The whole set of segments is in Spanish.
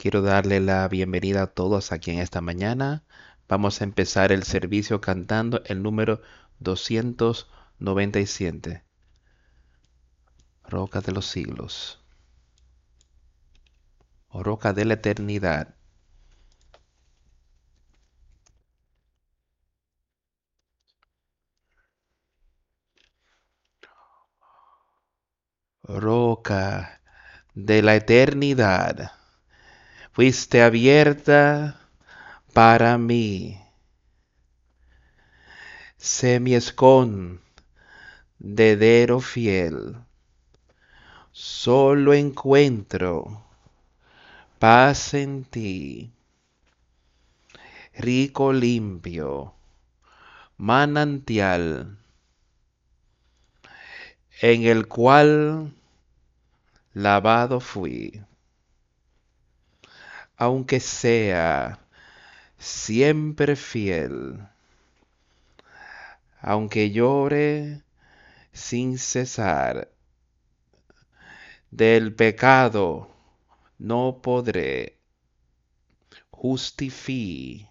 Quiero darle la bienvenida a todos aquí en esta mañana. Vamos a empezar el servicio cantando el número 297. Roca de los siglos. O roca de la eternidad. Roca de la eternidad fuiste abierta para mí. Sé mi escondedero fiel. Solo encuentro paz en ti. Rico limpio, manantial, en el cual lavado fui aunque sea siempre fiel, aunque llore sin cesar, del pecado no podré justificación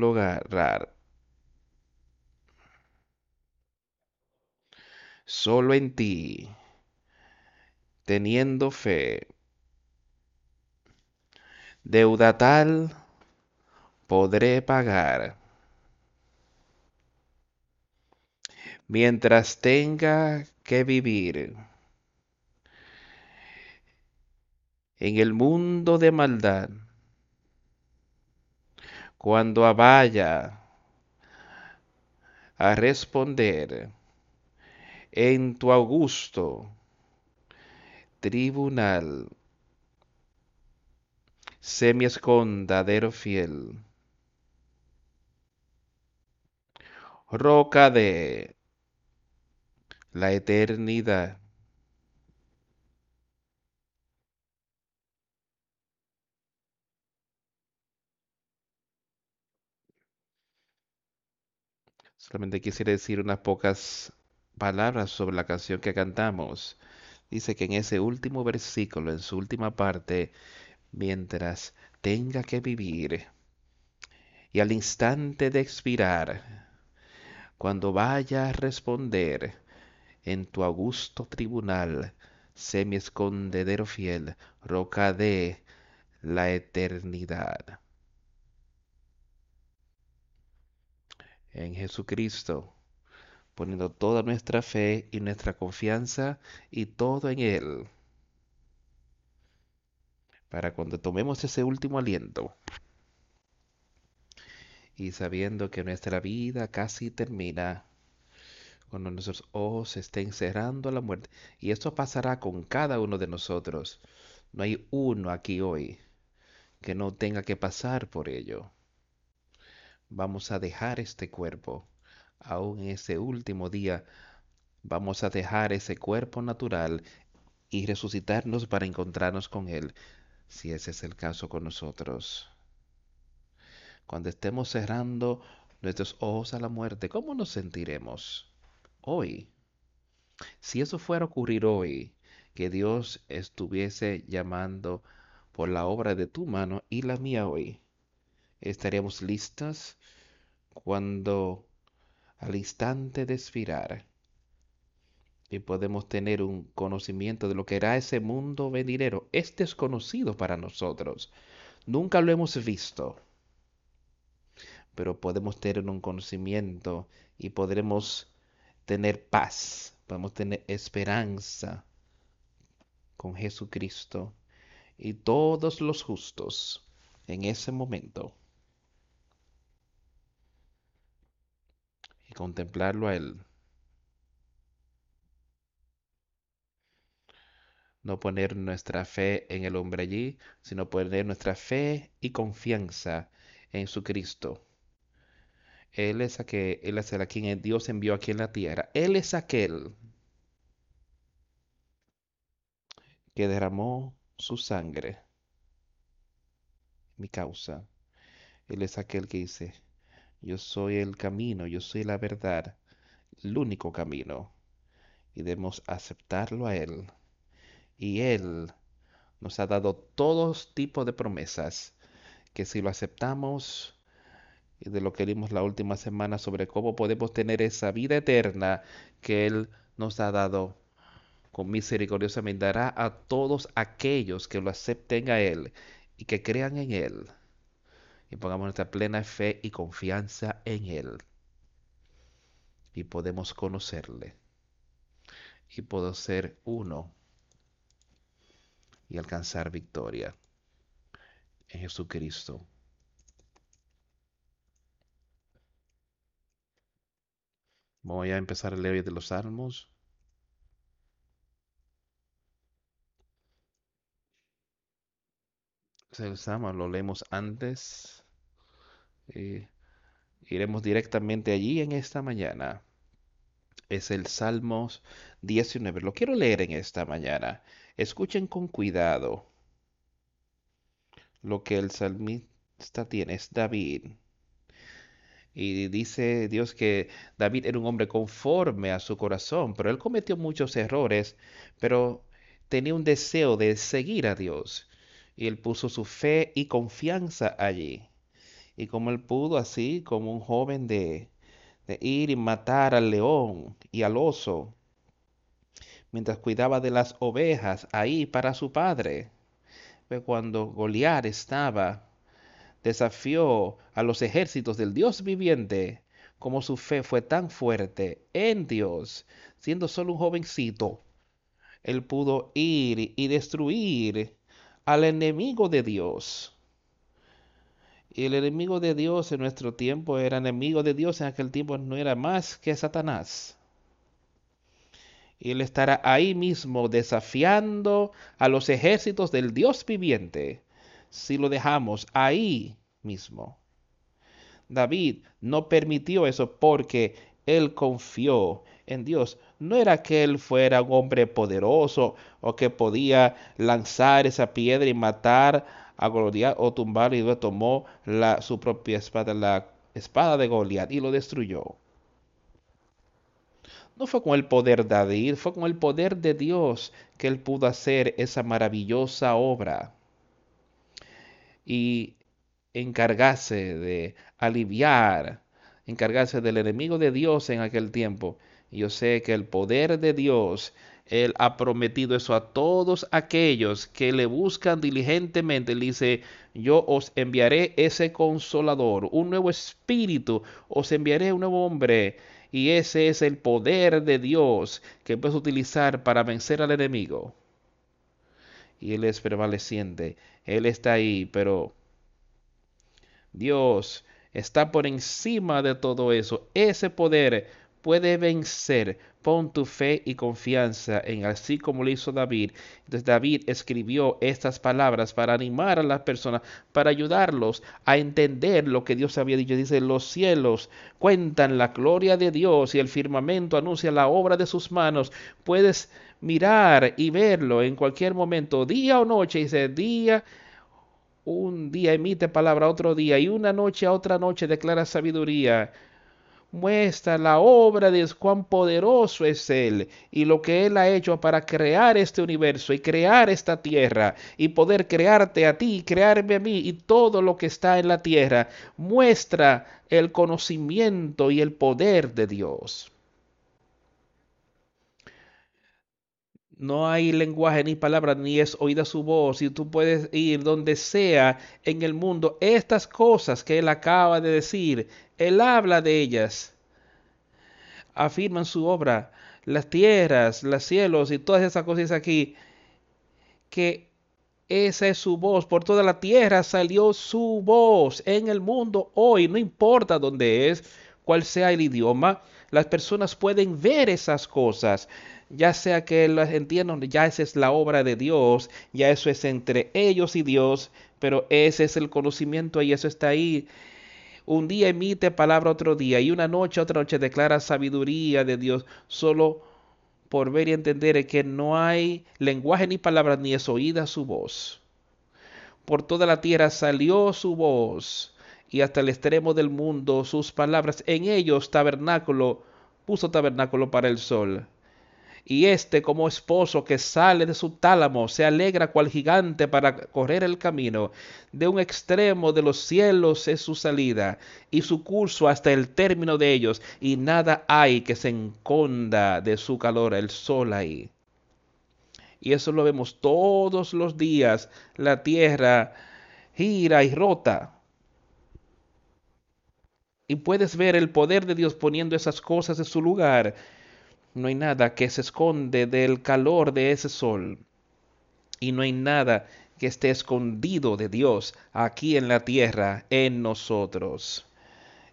lograr. Solo en ti, teniendo fe, deuda tal podré pagar. Mientras tenga que vivir en el mundo de maldad, cuando vaya a responder en tu augusto tribunal sé mi escondadero fiel. Roca de la eternidad. Solamente quisiera decir unas pocas palabras sobre la canción que cantamos. Dice que en ese último versículo, en su última parte, mientras tenga que vivir. Y al instante de expirar, cuando vaya a responder en tu augusto tribunal, sé mi escondedero fiel, roca de la eternidad. En Jesucristo, poniendo toda nuestra fe y nuestra confianza y todo en Él para cuando tomemos ese último aliento y sabiendo que nuestra vida casi termina, cuando nuestros ojos estén cerrando la muerte, y esto pasará con cada uno de nosotros. No hay uno aquí hoy que no tenga que pasar por ello. Vamos a dejar este cuerpo, aún en ese último día, vamos a dejar ese cuerpo natural y resucitarnos para encontrarnos con Él si ese es el caso con nosotros. Cuando estemos cerrando nuestros ojos a la muerte, ¿cómo nos sentiremos hoy? Si eso fuera a ocurrir hoy, que Dios estuviese llamando por la obra de tu mano y la mía hoy, estaríamos listas cuando al instante de expirar y podemos tener un conocimiento de lo que era ese mundo venidero. Es desconocido para nosotros. Nunca lo hemos visto. Pero podemos tener un conocimiento y podremos tener paz. Podemos tener esperanza con Jesucristo y todos los justos en ese momento. Y contemplarlo a Él no poner nuestra fe en el hombre allí, sino poner nuestra fe y confianza en su Cristo. Él es aquel, él quien Dios envió aquí en la tierra. Él es aquel que derramó su sangre, mi causa. Él es aquel que dice, yo soy el camino, yo soy la verdad, el único camino. Y debemos aceptarlo a Él y Él nos ha dado todos tipos de promesas que si lo aceptamos, y de lo que vimos la última semana sobre cómo podemos tener esa vida eterna que Él nos ha dado, con misericordiosamente dará a todos aquellos que lo acepten a Él y que crean en Él y pongamos nuestra plena fe y confianza en Él. Y podemos conocerle. Y puedo ser uno y alcanzar victoria en Jesucristo. Voy a empezar a leer de los Salmos. El Salmo lo leemos antes. Eh, iremos directamente allí en esta mañana. Es el Salmos 19. Lo quiero leer en esta mañana. Escuchen con cuidado lo que el salmista tiene. Es David. Y dice Dios que David era un hombre conforme a su corazón, pero él cometió muchos errores, pero tenía un deseo de seguir a Dios. Y él puso su fe y confianza allí. Y como él pudo así, como un joven de, de ir y matar al león y al oso, mientras cuidaba de las ovejas ahí para su padre. Cuando Goliat estaba desafió a los ejércitos del Dios viviente, como su fe fue tan fuerte en Dios, siendo solo un jovencito, él pudo ir y destruir al enemigo de Dios. Y el enemigo de Dios en nuestro tiempo era enemigo de Dios en aquel tiempo no era más que Satanás. Y él estará ahí mismo desafiando a los ejércitos del Dios viviente si lo dejamos ahí mismo. David no permitió eso porque él confió en Dios. No era que él fuera un hombre poderoso o que podía lanzar esa piedra y matar a Goliat o tumbar y tomó la, su propia espada, la espada de Goliat y lo destruyó. No fue con el poder de David, fue con el poder de Dios que él pudo hacer esa maravillosa obra y encargarse de aliviar, encargarse del enemigo de Dios en aquel tiempo. yo sé que el poder de Dios, Él ha prometido eso a todos aquellos que le buscan diligentemente. Él dice, yo os enviaré ese consolador, un nuevo espíritu, os enviaré un nuevo hombre. Y ese es el poder de Dios que puedes utilizar para vencer al enemigo y Él es prevaleciente. Él está ahí, pero Dios está por encima de todo eso. Ese poder puede vencer. Pon tu fe y confianza en así como lo hizo David. Entonces David escribió estas palabras para animar a las personas, para ayudarlos a entender lo que Dios había dicho. Dice, los cielos cuentan la gloria de Dios y el firmamento anuncia la obra de sus manos. Puedes mirar y verlo en cualquier momento, día o noche, dice día, un día emite palabra otro día y una noche a otra noche declara sabiduría. Muestra la obra de cuán poderoso es Él y lo que Él ha hecho para crear este universo y crear esta tierra y poder crearte a ti, crearme a mí y todo lo que está en la tierra. Muestra el conocimiento y el poder de Dios. No hay lenguaje ni palabra, ni es oída su voz, y tú puedes ir donde sea en el mundo. Estas cosas que él acaba de decir, él habla de ellas. Afirman su obra, las tierras, los cielos y todas esas cosas aquí, que esa es su voz. Por toda la tierra salió su voz en el mundo hoy, no importa dónde es, cuál sea el idioma, las personas pueden ver esas cosas ya sea que las entiendan, ya esa es la obra de Dios, ya eso es entre ellos y Dios, pero ese es el conocimiento y eso está ahí. Un día emite palabra otro día y una noche otra noche declara sabiduría de Dios solo por ver y entender que no hay lenguaje ni palabra ni es oída su voz. Por toda la tierra salió su voz y hasta el extremo del mundo sus palabras. En ellos tabernáculo puso tabernáculo para el sol Y este, como esposo que sale de su tálamo, se alegra cual gigante para correr el camino. De un extremo de los cielos es su salida y su curso hasta el término de ellos, y nada hay que se enconda de su calor el sol ahí. Y eso lo vemos todos los días. La tierra gira y rota. Y puedes ver el poder de Dios poniendo esas cosas en su lugar no hay nada que se esconde del calor de ese sol. Y no hay nada que esté escondido de Dios aquí en la tierra, en nosotros.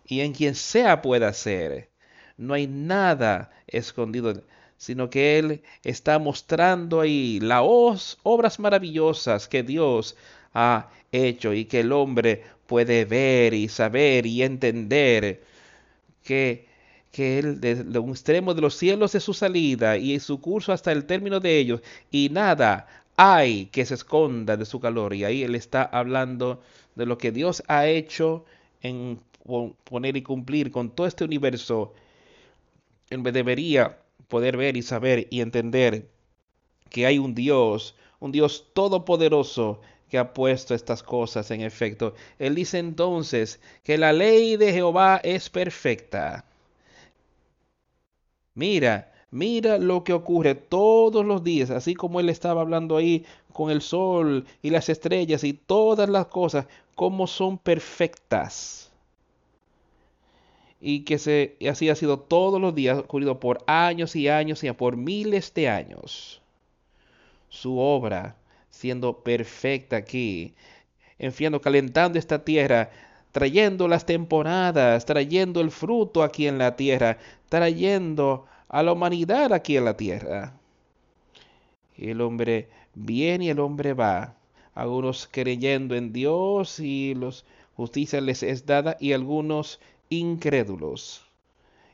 Y en quien sea pueda ser. No hay nada escondido, sino que Él está mostrando ahí las obras maravillosas que Dios ha hecho y que el hombre puede ver y saber y entender que que él desde un extremo de los cielos es su salida y su curso hasta el término de ellos, y nada hay que se esconda de su calor. Y ahí él está hablando de lo que Dios ha hecho en poner y cumplir con todo este universo. Él debería poder ver y saber y entender que hay un Dios, un Dios todopoderoso que ha puesto estas cosas en efecto. Él dice entonces que la ley de Jehová es perfecta Mira, mira lo que ocurre todos los días, así como él estaba hablando ahí con el sol y las estrellas y todas las cosas, como son perfectas. Y que se, así ha sido todos los días, ocurrido por años y años y por miles de años. Su obra siendo perfecta aquí, enfriando, calentando esta tierra, trayendo las temporadas, trayendo el fruto aquí en la tierra, trayendo a la humanidad aquí en la tierra. Y el hombre viene y el hombre va. Algunos creyendo en Dios y los justicia les es dada y algunos incrédulos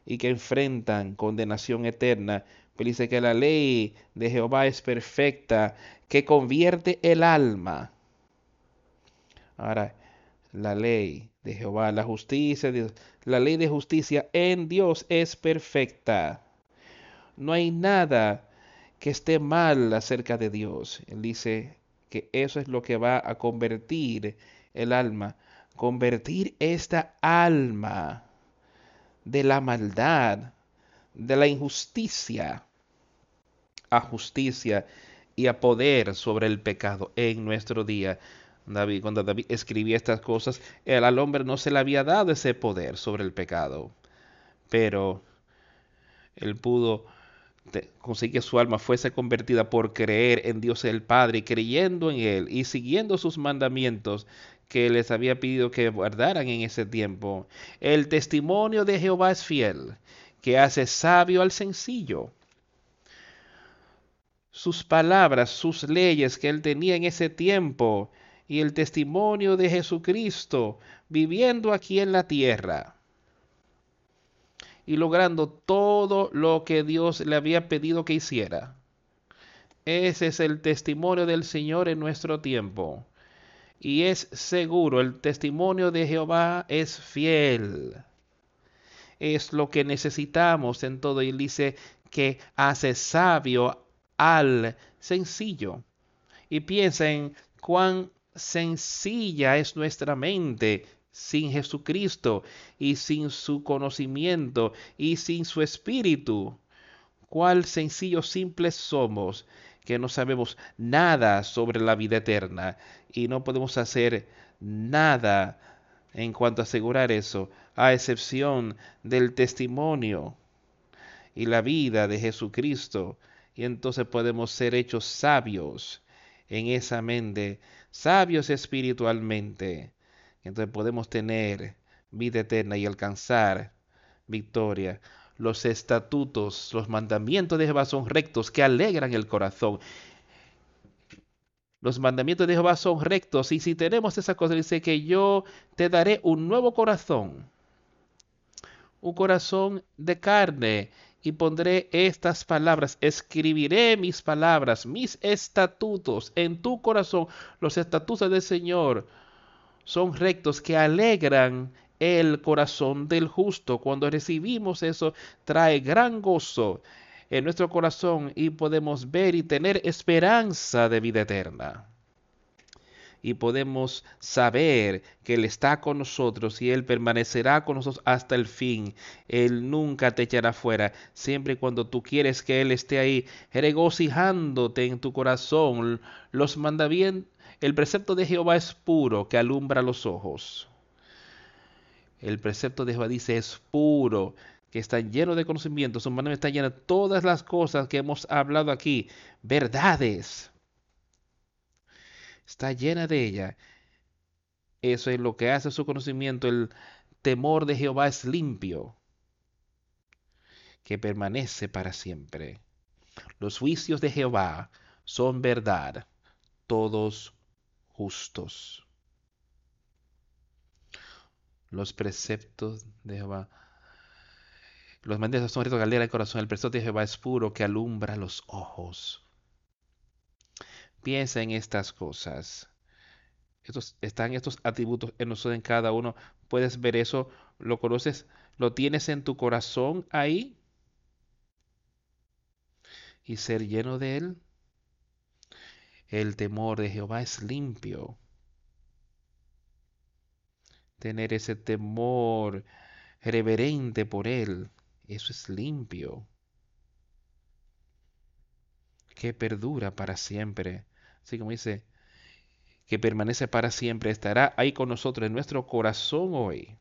y que enfrentan condenación eterna. Pero dice que la ley de Jehová es perfecta, que convierte el alma. Ahora, la ley de Jehová, la justicia, la ley de justicia en Dios es perfecta. No hay nada que esté mal acerca de Dios. Él dice que eso es lo que va a convertir el alma, convertir esta alma de la maldad, de la injusticia, a justicia y a poder sobre el pecado en nuestro día. David, cuando David escribía estas cosas, al hombre no se le había dado ese poder sobre el pecado, pero él pudo conseguir que su alma fuese convertida por creer en Dios el Padre, creyendo en Él y siguiendo sus mandamientos que les había pedido que guardaran en ese tiempo. El testimonio de Jehová es fiel, que hace sabio al sencillo. Sus palabras, sus leyes que él tenía en ese tiempo, y el testimonio de Jesucristo viviendo aquí en la tierra y logrando todo lo que Dios le había pedido que hiciera. Ese es el testimonio del Señor en nuestro tiempo. Y es seguro, el testimonio de Jehová es fiel. Es lo que necesitamos en todo. Y dice que hace sabio al sencillo. Y piensa en cuán sencilla es nuestra mente sin Jesucristo y sin su conocimiento y sin su espíritu. Cuál sencillos simples somos que no sabemos nada sobre la vida eterna y no podemos hacer nada en cuanto a asegurar eso, a excepción del testimonio y la vida de Jesucristo. Y entonces podemos ser hechos sabios en esa mente sabios espiritualmente. Entonces podemos tener vida eterna y alcanzar victoria. Los estatutos, los mandamientos de Jehová son rectos que alegran el corazón. Los mandamientos de Jehová son rectos y si tenemos esa cosa, dice que yo te daré un nuevo corazón, un corazón de carne y pondré estas palabras, escribiré mis palabras, mis estatutos en tu corazón. Los estatutos del Señor son rectos que alegran el corazón del justo. Cuando recibimos eso, trae gran gozo en nuestro corazón y podemos ver y tener esperanza de vida eterna. Y podemos saber que Él está con nosotros y Él permanecerá con nosotros hasta el fin. Él nunca te echará fuera, siempre y cuando tú quieres que Él esté ahí, regocijándote en tu corazón. Los mandamientos, el precepto de Jehová es puro, que alumbra los ojos. El precepto de Jehová dice es puro, que está lleno de conocimiento, su mano está llena de todas las cosas que hemos hablado aquí, verdades. Está llena de ella. Eso es lo que hace su conocimiento. El temor de Jehová es limpio, que permanece para siempre. Los juicios de Jehová son verdad, todos justos. Los preceptos de Jehová los mandamientos son rito caldera del corazón. El precepto de Jehová es puro que alumbra los ojos. Piensa en estas cosas. Estos, están estos atributos en nosotros en cada uno. Puedes ver eso, lo conoces, lo tienes en tu corazón ahí. Y ser lleno de él. El temor de Jehová es limpio. Tener ese temor reverente por él eso es limpio, que perdura para siempre. Así como dice, que permanece para siempre, estará ahí con nosotros en nuestro corazón hoy.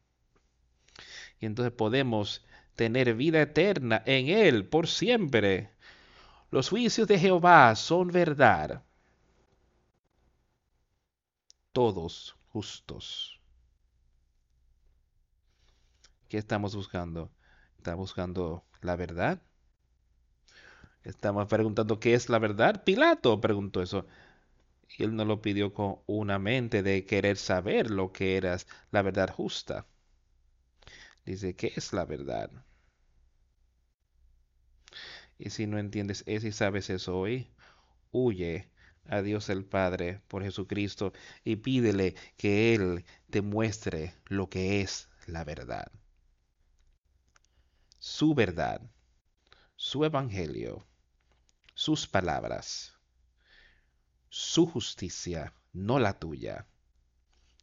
Y entonces podemos tener vida eterna en Él por siempre. Los juicios de Jehová son verdad. Todos justos. ¿Qué estamos buscando? está buscando la verdad. Estamos preguntando qué es la verdad. Pilato preguntó eso. Y él no lo pidió con una mente de querer saber lo que era la verdad justa. Dice, ¿qué es la verdad? Y si no entiendes eso y sabes eso hoy, huye a Dios el Padre por Jesucristo y pídele que Él te muestre lo que es la verdad su verdad, su evangelio, sus palabras, su justicia, no la tuya,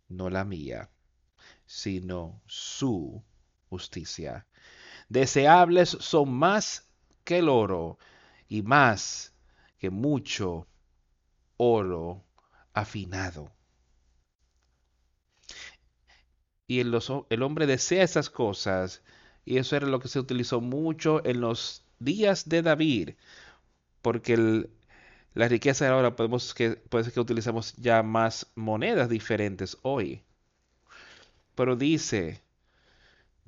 no la mía, sino su justicia. Deseables son más que el oro y más que mucho oro afinado. Y el, el hombre desea esas cosas y eso era lo que se utilizó mucho en los días de David, porque la riqueza ahora podemos que, puede ser que utilizamos ya más monedas diferentes hoy. Pero dice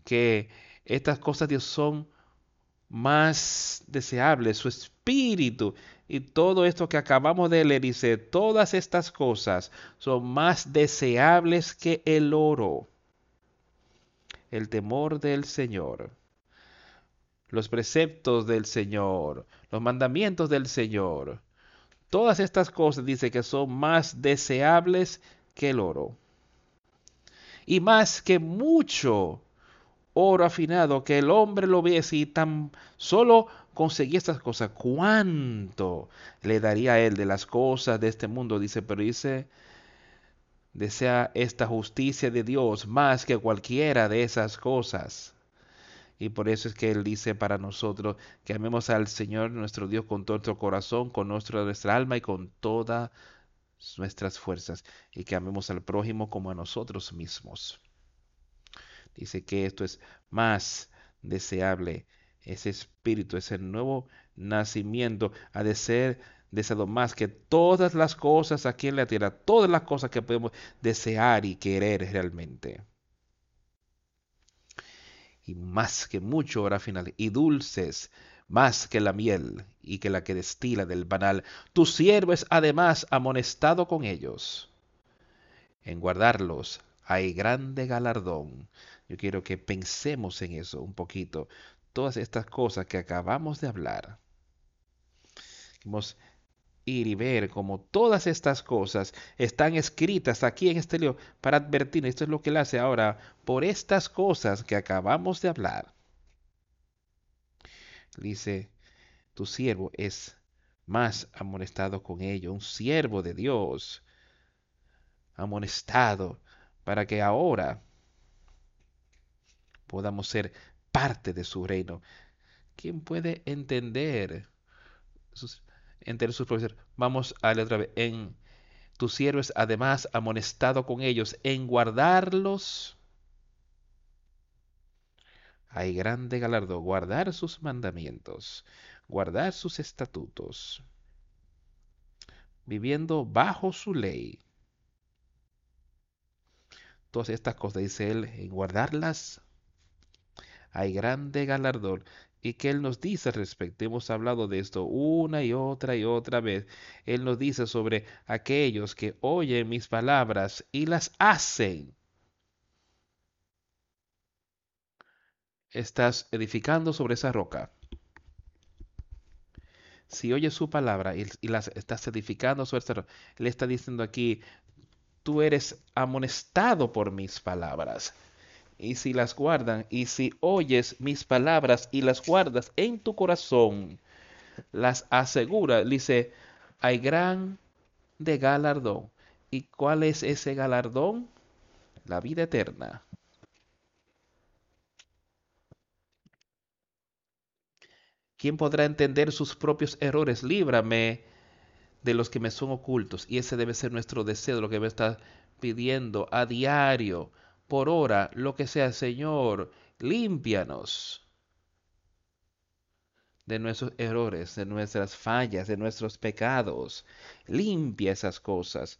que estas cosas de son más deseables, su espíritu y todo esto que acabamos de leer dice, todas estas cosas son más deseables que el oro el temor del Señor, los preceptos del Señor, los mandamientos del Señor. Todas estas cosas dice que son más deseables que el oro. Y más que mucho oro afinado que el hombre lo ve y tan solo conseguía estas cosas, ¿cuánto le daría a él de las cosas de este mundo? Dice, pero dice, desea esta justicia de Dios más que cualquiera de esas cosas. Y por eso es que Él dice para nosotros que amemos al Señor nuestro Dios con todo nuestro corazón, con nuestra alma y con todas nuestras fuerzas. Y que amemos al prójimo como a nosotros mismos. Dice que esto es más deseable. Ese espíritu, ese nuevo nacimiento ha de ser deseado más que todas las cosas aquí en la tierra, todas las cosas que podemos desear y querer realmente. Y más que mucho hora final, y dulces más que la miel y que la que destila del banal. Tu siervo es además amonestado con ellos. En guardarlos hay grande galardón. Yo quiero que pensemos en eso un poquito. Todas estas cosas que acabamos de hablar. Ir y ver cómo todas estas cosas están escritas aquí en este libro para advertir, esto es lo que él hace ahora, por estas cosas que acabamos de hablar. Dice, tu siervo es más amonestado con ello, un siervo de Dios, amonestado, para que ahora podamos ser parte de su reino. ¿Quién puede entender entender sus profesores? Vamos a leer otra vez. En tu siervo es además amonestado con ellos en guardarlos. Hay grande galardo, guardar sus mandamientos, guardar sus estatutos, viviendo bajo su ley. Todas estas cosas, dice él, en guardarlas hay grande galardón. ¿Y que Él nos dice al respecto? Hemos hablado de esto una y otra y otra vez. Él nos dice sobre aquellos que oyen mis palabras y las hacen. Estás edificando sobre esa roca. Si oyes su palabra y, las estás edificando sobre esa roca, Él está diciendo aquí, tú eres amonestado por mis palabras y si las guardan, y si oyes mis palabras y las guardas en tu corazón, las asegura, dice, hay gran de galardón. ¿Y cuál es ese galardón? La vida eterna. ¿Quién podrá entender sus propios errores? Líbrame de los que me son ocultos. Y ese debe ser nuestro deseo, lo que me está pidiendo a diario por hora, lo que sea, Señor, límpianos de nuestros errores, de nuestras fallas, de nuestros pecados. Limpia esas cosas.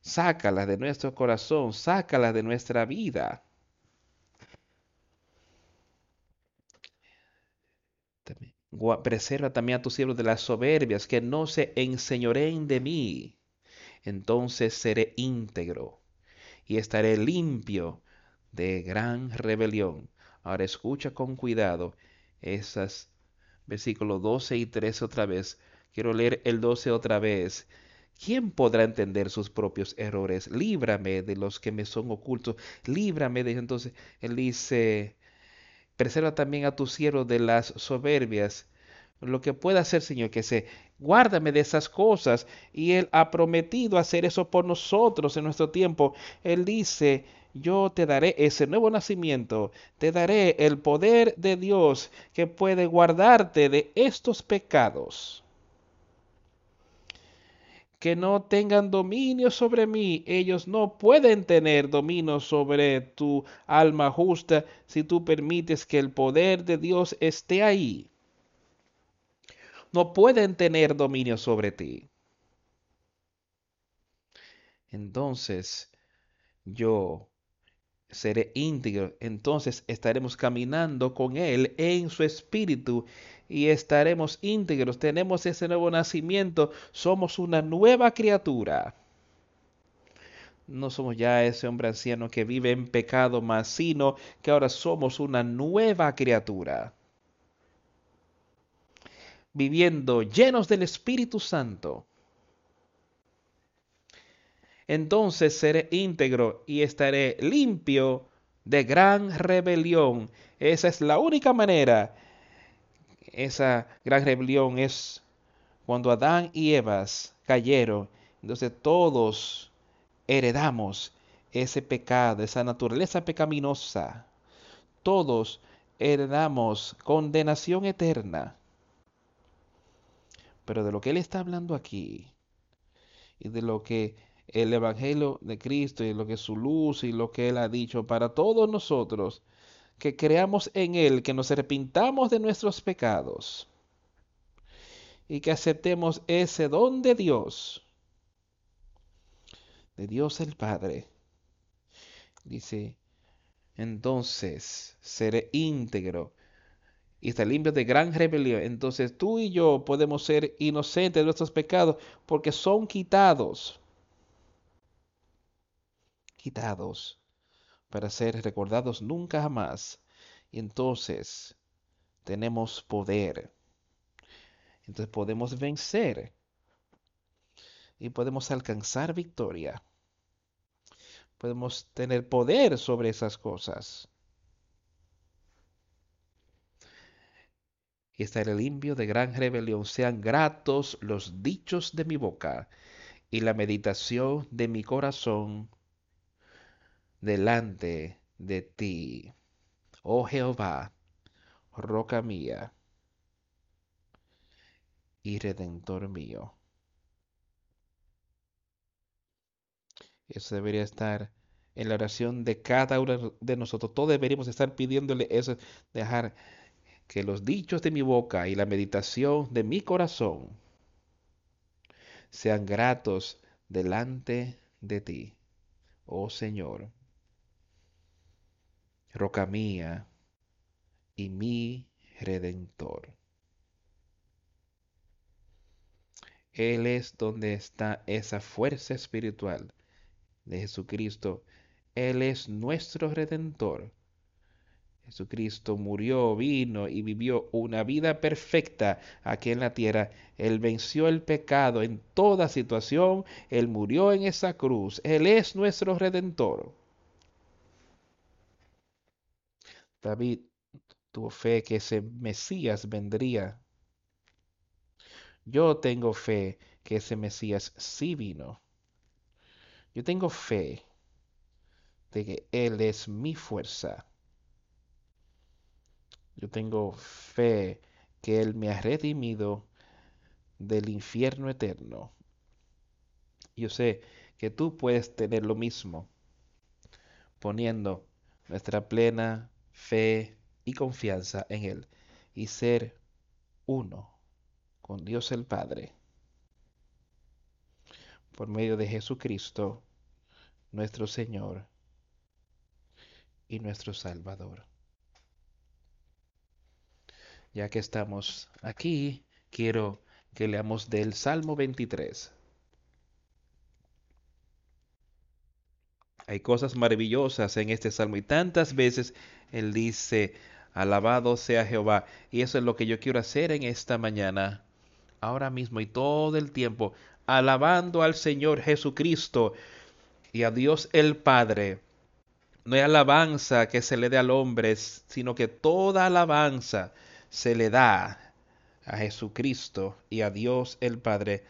Sácalas de nuestro corazón, sácalas de nuestra vida. Preserva también a tus siervos de las soberbias, que no se enseñoreen de mí. Entonces seré íntegro y estaré limpio de gran rebelión. Ahora escucha con cuidado esas versículos 12 y 13 otra vez. Quiero leer el 12 otra vez. ¿Quién podrá entender sus propios errores? Líbrame de los que me son ocultos. Líbrame de entonces. Él dice, preserva también a tu siervo de las soberbias lo que pueda hacer, Señor, que se guárdame de esas cosas. Y Él ha prometido hacer eso por nosotros en nuestro tiempo. Él dice, yo te daré ese nuevo nacimiento, te daré el poder de Dios que puede guardarte de estos pecados. Que no tengan dominio sobre mí. Ellos no pueden tener dominio sobre tu alma justa si tú permites que el poder de Dios esté ahí no pueden tener dominio sobre ti. Entonces yo seré íntegro, entonces estaremos caminando con Él en su espíritu y estaremos íntegros, tenemos ese nuevo nacimiento, somos una nueva criatura. No somos ya ese hombre anciano que vive en pecado más, sino que ahora somos una nueva criatura viviendo llenos del Espíritu Santo, entonces seré íntegro y estaré limpio de gran rebelión. Esa es la única manera. Esa gran rebelión es cuando Adán y Eva cayeron. Entonces todos heredamos ese pecado, esa naturaleza pecaminosa. Todos heredamos condenación eterna. Pero de lo que él está hablando aquí y de lo que el Evangelio de Cristo y lo que su luz y lo que él ha dicho para todos nosotros, que creamos en él, que nos arrepintamos de nuestros pecados y que aceptemos ese don de Dios, de Dios el Padre. Dice, entonces seré íntegro y está limpio de gran rebelión. Entonces tú y yo podemos ser inocentes de nuestros pecados porque son quitados. Quitados para ser recordados nunca jamás. Y entonces tenemos poder. Entonces podemos vencer y podemos alcanzar victoria. Podemos tener poder sobre esas cosas. Y estaré limpio de gran rebelión. Sean gratos los dichos de mi boca y la meditación de mi corazón delante de ti. Oh Jehová, roca mía y redentor mío. Eso debería estar en la oración de cada uno de nosotros. Todos deberíamos estar pidiéndole eso, dejar que los dichos de mi boca y la meditación de mi corazón sean gratos delante de ti, oh Señor, roca mía y mi redentor. Él es donde está esa fuerza espiritual de Jesucristo. Él es nuestro redentor. Jesucristo murió, vino y vivió una vida perfecta aquí en la tierra. Él venció el pecado en toda situación. Él murió en esa cruz. Él es nuestro redentor. David tuvo fe que ese Mesías vendría yo tengo fe que ese Mesías sí vino. Yo tengo fe de que Él es mi fuerza. Yo tengo fe que Él me ha redimido del infierno eterno. Yo sé que tú puedes tener lo mismo, poniendo nuestra plena fe y confianza en Él y ser uno con Dios el Padre por medio de Jesucristo, nuestro Señor y nuestro Salvador. Ya que estamos aquí, quiero que leamos del Salmo 23. Hay cosas maravillosas en este salmo y tantas veces Él dice, alabado sea Jehová. Y eso es lo que yo quiero hacer en esta mañana ahora mismo y todo el tiempo, alabando al Señor Jesucristo y a Dios el Padre. No hay alabanza que se le dé al hombre, sino que toda alabanza se le da a Jesucristo y a Dios el Padre.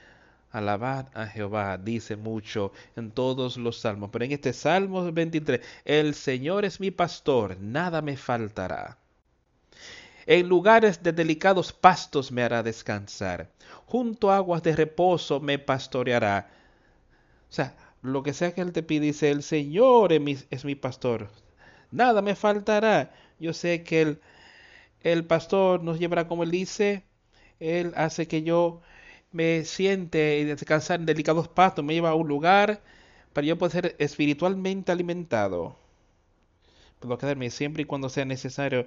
Alabad a Jehová, dice mucho en todos los salmos, pero en este Salmo 23, el Señor es mi pastor, nada me faltará. En lugares de delicados pastos me hará descansar. Junto a aguas de reposo me pastoreará. O sea, lo que sea que Él te pide, dice, el Señor es mi, es mi pastor. Nada me faltará. Yo sé que el, el pastor nos llevará, como Él dice, Él hace que yo me siente y descansar en delicados pastos, me lleva a un lugar para yo poder ser espiritualmente alimentado. Puedo quedarme siempre y cuando sea necesario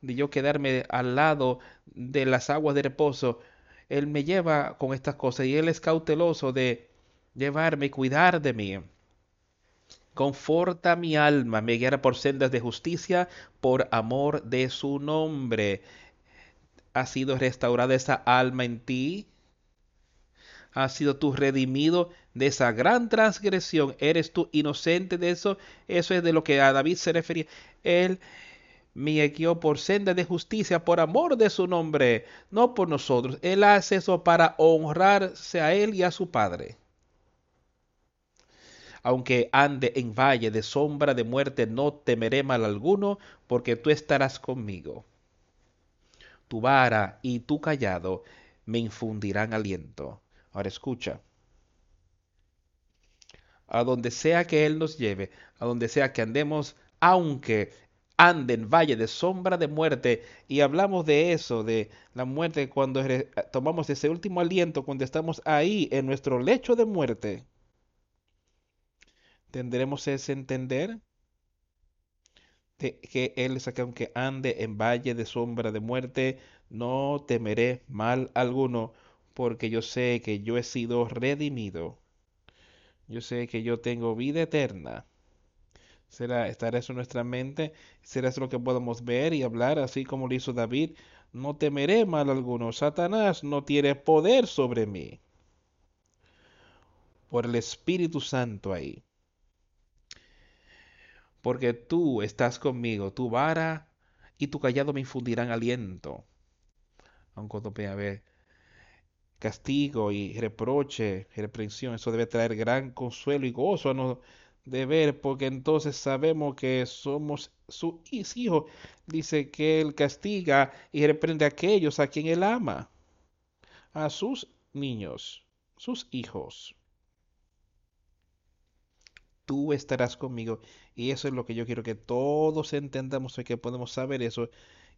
de yo quedarme al lado de las aguas de reposo, Él me lleva con estas cosas y Él es cauteloso de llevarme y cuidar de mí. Conforta mi alma, me guiará por sendas de justicia, por amor de su nombre. ¿Ha sido restaurada esa alma en ti? ¿Ha sido tú redimido de esa gran transgresión? ¿Eres tú inocente de eso? Eso es de lo que a David se refería. Él me guió por senda de justicia por amor de su nombre, no por nosotros. Él hace eso para honrarse a él y a su Padre. Aunque ande en valle de sombra de muerte, no temeré mal alguno, porque tú estarás conmigo. Tu vara y tu callado me infundirán aliento. Ahora escucha. A donde sea que Él nos lleve, a donde sea que andemos, aunque anden valle de sombra de muerte. Y hablamos de eso, de la muerte, cuando tomamos ese último aliento, cuando estamos ahí en nuestro lecho de muerte. ¿Tendremos ese entender? De que Él es que aunque ande en valle de sombra de muerte, no temeré mal alguno, porque yo sé que yo he sido redimido. Yo sé que yo tengo vida eterna será estará eso en nuestra mente, será eso lo que podemos ver y hablar, así como lo hizo David. No temeré mal alguno, Satanás no tiene poder sobre mí. Por el Espíritu Santo ahí. Porque tú estás conmigo, tu vara y tu callado me infundirán aliento. aun cuando puede haber castigo y reproche, reprensión. Eso debe traer gran consuelo y gozo a nos de ver, porque entonces sabemos que somos sus hijos. Dice que Él castiga y reprende a aquellos a quien Él ama, a sus niños, sus hijos. Tú estarás conmigo y eso es lo que yo quiero que todos entendamos y que podemos saber eso.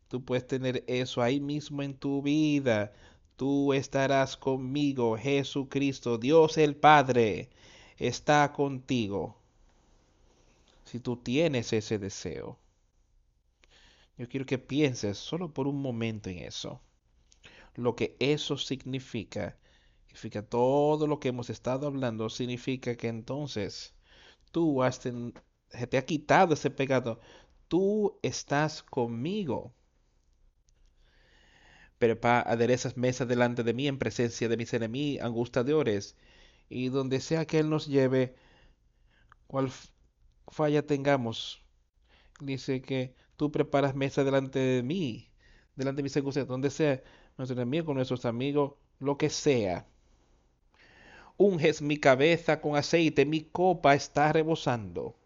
Tú puedes tener eso ahí mismo en tu vida. Tú estarás conmigo, Jesucristo, Dios el Padre, está contigo si tú tienes ese deseo. Yo quiero que pienses solo por un momento en eso. Lo que eso significa, significa todo lo que hemos estado hablando, significa que entonces tú has te ha quitado ese pecado. Tú estás conmigo. Prepara aderezas mesa delante de mí en presencia de mis enemigos, angustiadores, y donde sea que Él nos lleve, cual falla tengamos. Dice que tú preparas mesa delante de mí, delante de mis angustias, donde sea, nuestro enemigo, con nuestros amigos, lo que sea. Unges mi cabeza con aceite, mi copa está rebosando.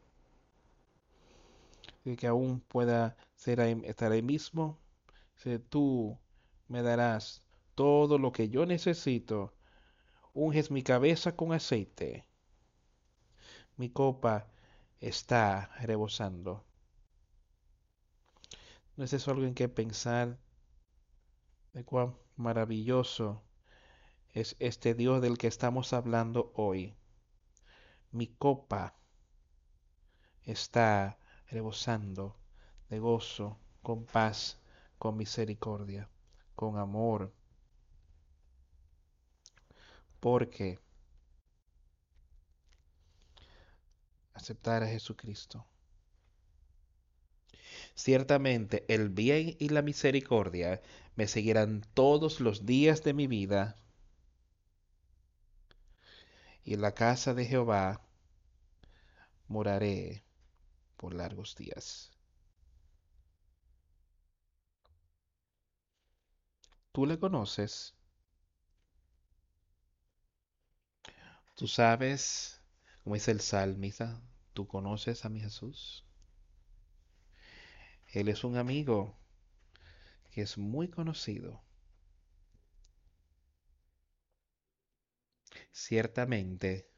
Y que aún pueda ser estar ahí mismo, si tú me darás todo lo que yo necesito, unges mi cabeza con aceite. Mi copa está rebosando. ¿No es eso algo en que pensar de cuán maravilloso es este Dios del que estamos hablando hoy? Mi copa está rebosando de gozo, con paz, con misericordia, con amor. Porque aceptar a Jesucristo. Ciertamente el bien y la misericordia me seguirán todos los días de mi vida, y en la casa de Jehová moraré por largos días. ¿Tú le conoces? ¿Tú sabes como dice el salmista, ¿tú conoces a mi Jesús? Él es un amigo que es muy conocido. Ciertamente,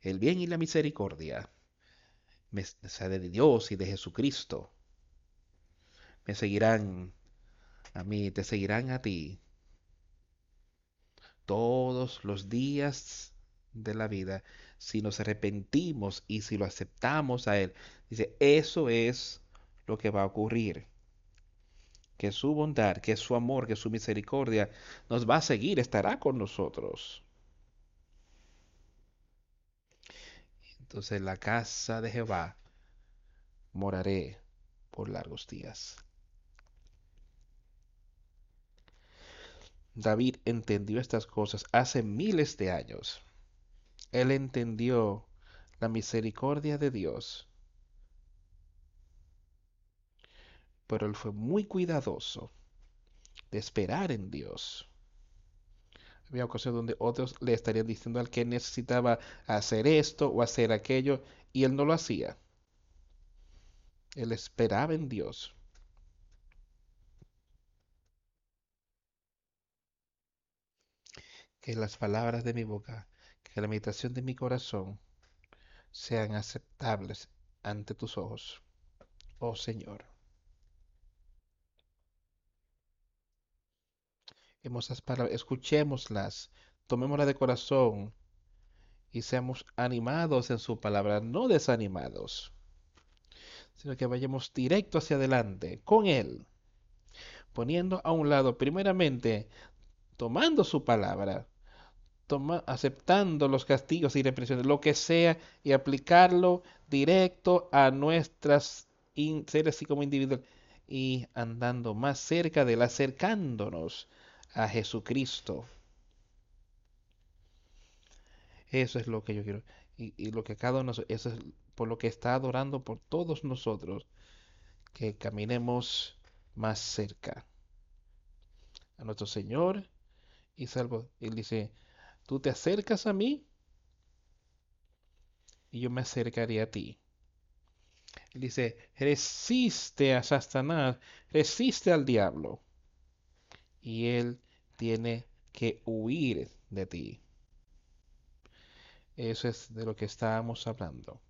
el bien y la misericordia me de Dios y de Jesucristo. Me seguirán a mí, te seguirán a ti todos los días de la vida si nos arrepentimos y si lo aceptamos a Él. Dice, eso es lo que va a ocurrir. Que su bondad, que su amor, que su misericordia nos va a seguir, estará con nosotros. Entonces la casa de Jehová moraré por largos días. David entendió estas cosas hace miles de años. Él entendió la misericordia de Dios, pero él fue muy cuidadoso de esperar en Dios. Había ocasiones donde otros le estarían diciendo al que necesitaba hacer esto o hacer aquello y él no lo hacía. Él esperaba en Dios. Que las palabras de mi boca que la meditación de mi corazón sean aceptables ante tus ojos, oh Señor. Escuchémoslas, tomémoslas de corazón y seamos animados en su palabra, no desanimados, sino que vayamos directo hacia adelante con Él, poniendo a un lado primeramente, tomando su palabra, aceptando los castigos y represiones, lo que sea, y aplicarlo directo a nuestras seres así como individual y andando más cerca de él, acercándonos a Jesucristo. Eso es lo que yo quiero. Y, lo que cada uno, eso es por lo que está adorando por todos nosotros, que caminemos más cerca a nuestro Señor y Salvo. Él dice, tú te acercas a mí y yo me acercaré a ti. Él dice, resiste a Satanás, resiste al diablo. Y él tiene que huir de ti. Eso es de lo que estábamos hablando.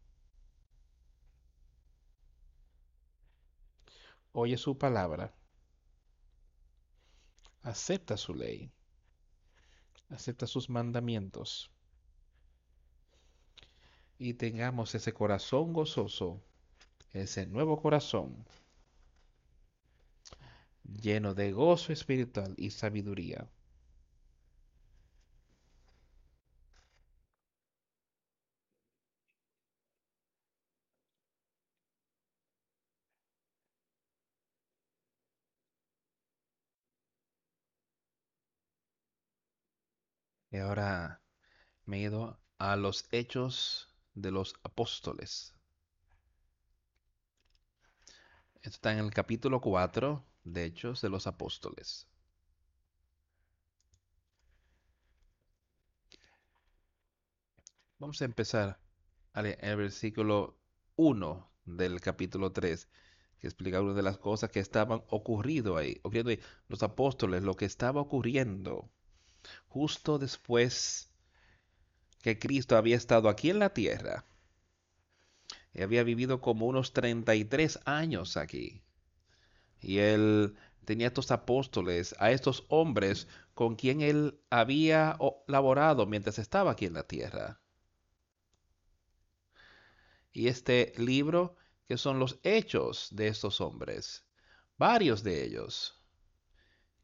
Oye su palabra. Acepta su ley. Acepta sus mandamientos. Y tengamos ese corazón gozoso, ese nuevo corazón lleno de gozo espiritual y sabiduría. Y ahora me he ido a los hechos de los apóstoles. Esto está en el capítulo 4 de Hechos de los Apóstoles. Vamos a empezar el versículo 1 del capítulo 3, que explica una de las cosas que estaban ocurriendo ahí, ocurriendo ahí, los apóstoles, lo que estaba ocurriendo justo después que Cristo había estado aquí en la tierra. Y había vivido como unos 33 años aquí. Y él tenía estos apóstoles, a estos hombres con quien él había laborado mientras estaba aquí en la tierra. Y este libro, que son los hechos de estos hombres, varios de ellos,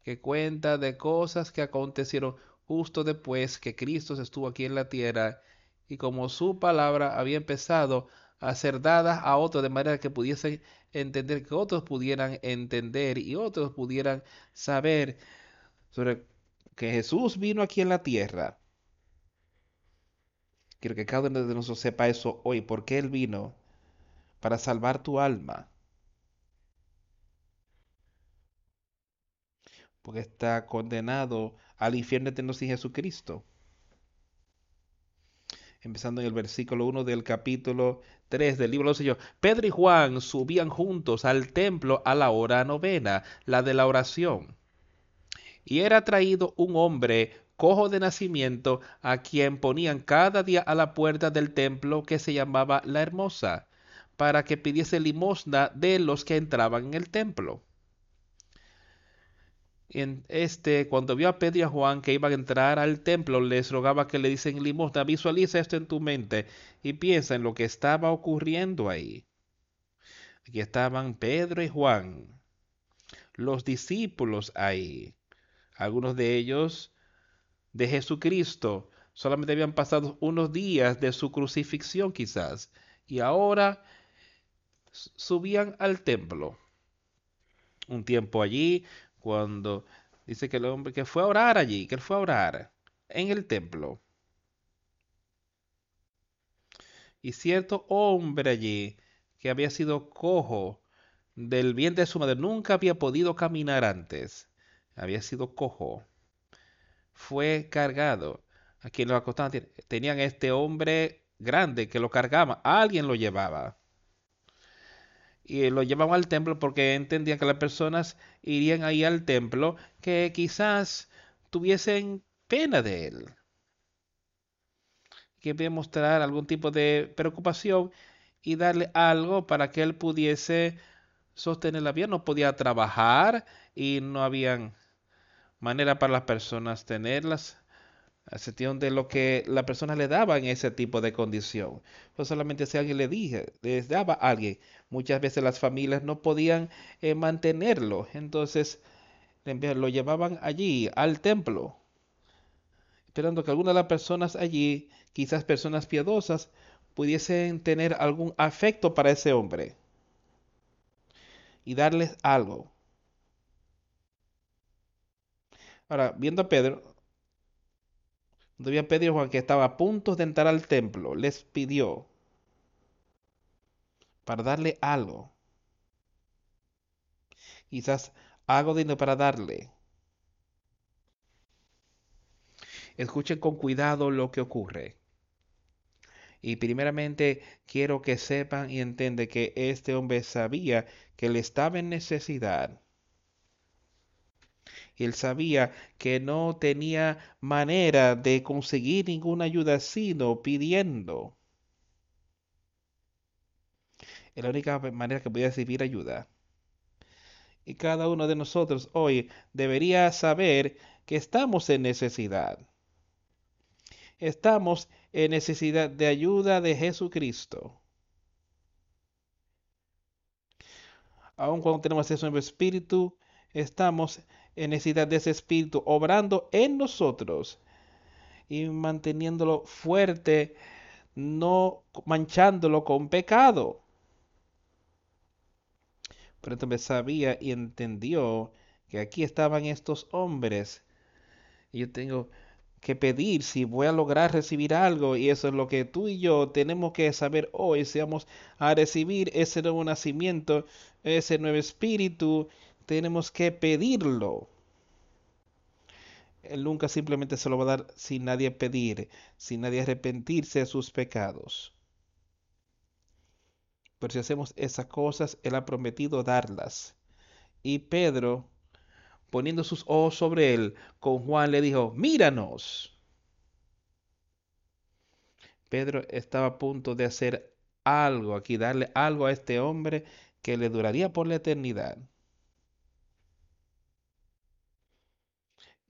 que cuenta de cosas que acontecieron justo después que Cristo estuvo aquí en la tierra y como su palabra había empezado a ser dada a otros de manera que pudiesen entender, que otros pudieran entender y otros pudieran saber sobre que Jesús vino aquí en la tierra. Quiero que cada uno de nosotros sepa eso hoy, porque Él vino para salvar tu alma. Porque está condenado al infierno eterno sin Jesucristo. Empezando en el versículo 1 del capítulo 3 del libro de los. Pedro y Juan subían juntos al templo a la hora novena, la de la oración. Y era traído un hombre cojo de nacimiento a quien ponían cada día a la puerta del templo que se llamaba la Hermosa, para que pidiese limosna de los que entraban en el templo en este, cuando vio a Pedro y a Juan que iban a entrar al templo, les rogaba que le dicen limosna. Visualiza esto en tu mente y piensa en lo que estaba ocurriendo ahí. Aquí estaban Pedro y Juan, los discípulos ahí. Algunos de ellos de Jesucristo solamente habían pasado unos días de su crucifixión quizás y ahora subían al templo. Un tiempo allí, cuando dice que el hombre que fue a orar allí, que él fue a orar en el templo. Y cierto hombre allí que había sido cojo del bien de su madre, nunca había podido caminar antes, había sido cojo, fue cargado. Aquí lo acostaban, tenían este hombre grande que lo cargaba, alguien lo llevaba y lo llevaban al templo porque entendían que las personas irían ahí al templo que quizás tuviesen pena de él. Que demostrar algún tipo de preocupación y darle algo para que él pudiese sostener la vida. No podía trabajar y no había manera para las personas tenerlas excepción de lo que la persona le daba en ese tipo de condición. Pues solamente si alguien le dije, les daba a alguien. Muchas veces las familias no podían eh, mantenerlo, entonces lo llevaban allí al templo, esperando que algunas de las personas allí, quizás personas piadosas, pudiesen tener algún afecto para ese hombre y darles algo. Ahora, viendo a Pedro, Pedro Juan que estaba a punto de entrar al templo, les pidió para darle algo. Quizás algo digno para darle. Escuchen con cuidado lo que ocurre. Y primeramente quiero que sepan y entiendan que este hombre sabía que él estaba en necesidad. Él sabía que no tenía manera de conseguir ninguna ayuda sino pidiendo. Es la única manera que podía recibir ayuda. Y cada uno de nosotros hoy debería saber que estamos en necesidad. Estamos en necesidad de ayuda de Jesucristo. Aun cuando tenemos ese nuevo espíritu, estamos en necesidad de ese espíritu obrando en nosotros y manteniéndolo fuerte, no manchándolo con pecado. Pero entonces sabía y entendió que aquí estaban estos hombres. Y yo tengo que pedir si voy a lograr recibir algo. Y eso es lo que tú y yo tenemos que saber hoy. Si vamos a recibir ese nuevo nacimiento, ese nuevo espíritu, tenemos que pedirlo. Él nunca simplemente se lo va a dar sin nadie pedir, sin nadie arrepentirse de sus pecados. Pero si hacemos esas cosas, Él ha prometido darlas. Y Pedro, poniendo sus ojos sobre él, con Juan le dijo, míranos. Pedro estaba a punto de hacer algo aquí, darle algo a este hombre que le duraría por la eternidad.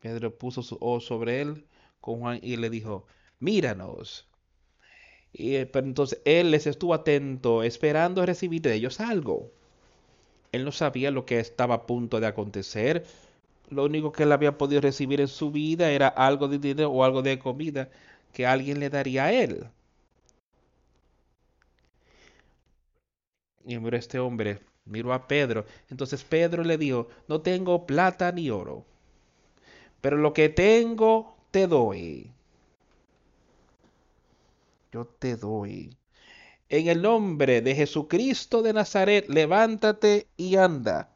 Pedro puso sus ojos sobre él con Juan y le dijo, míranos. Y, eh, pero entonces él les estuvo atento, esperando recibir de ellos algo. Él no sabía lo que estaba a punto de acontecer. Lo único que él había podido recibir en su vida era algo de dinero o algo de comida que alguien le daría a él. Y miró este hombre, miró a Pedro. Entonces Pedro le dijo, no tengo plata ni oro, pero lo que tengo te doy yo te doy. En el nombre de Jesucristo de Nazaret, levántate y anda.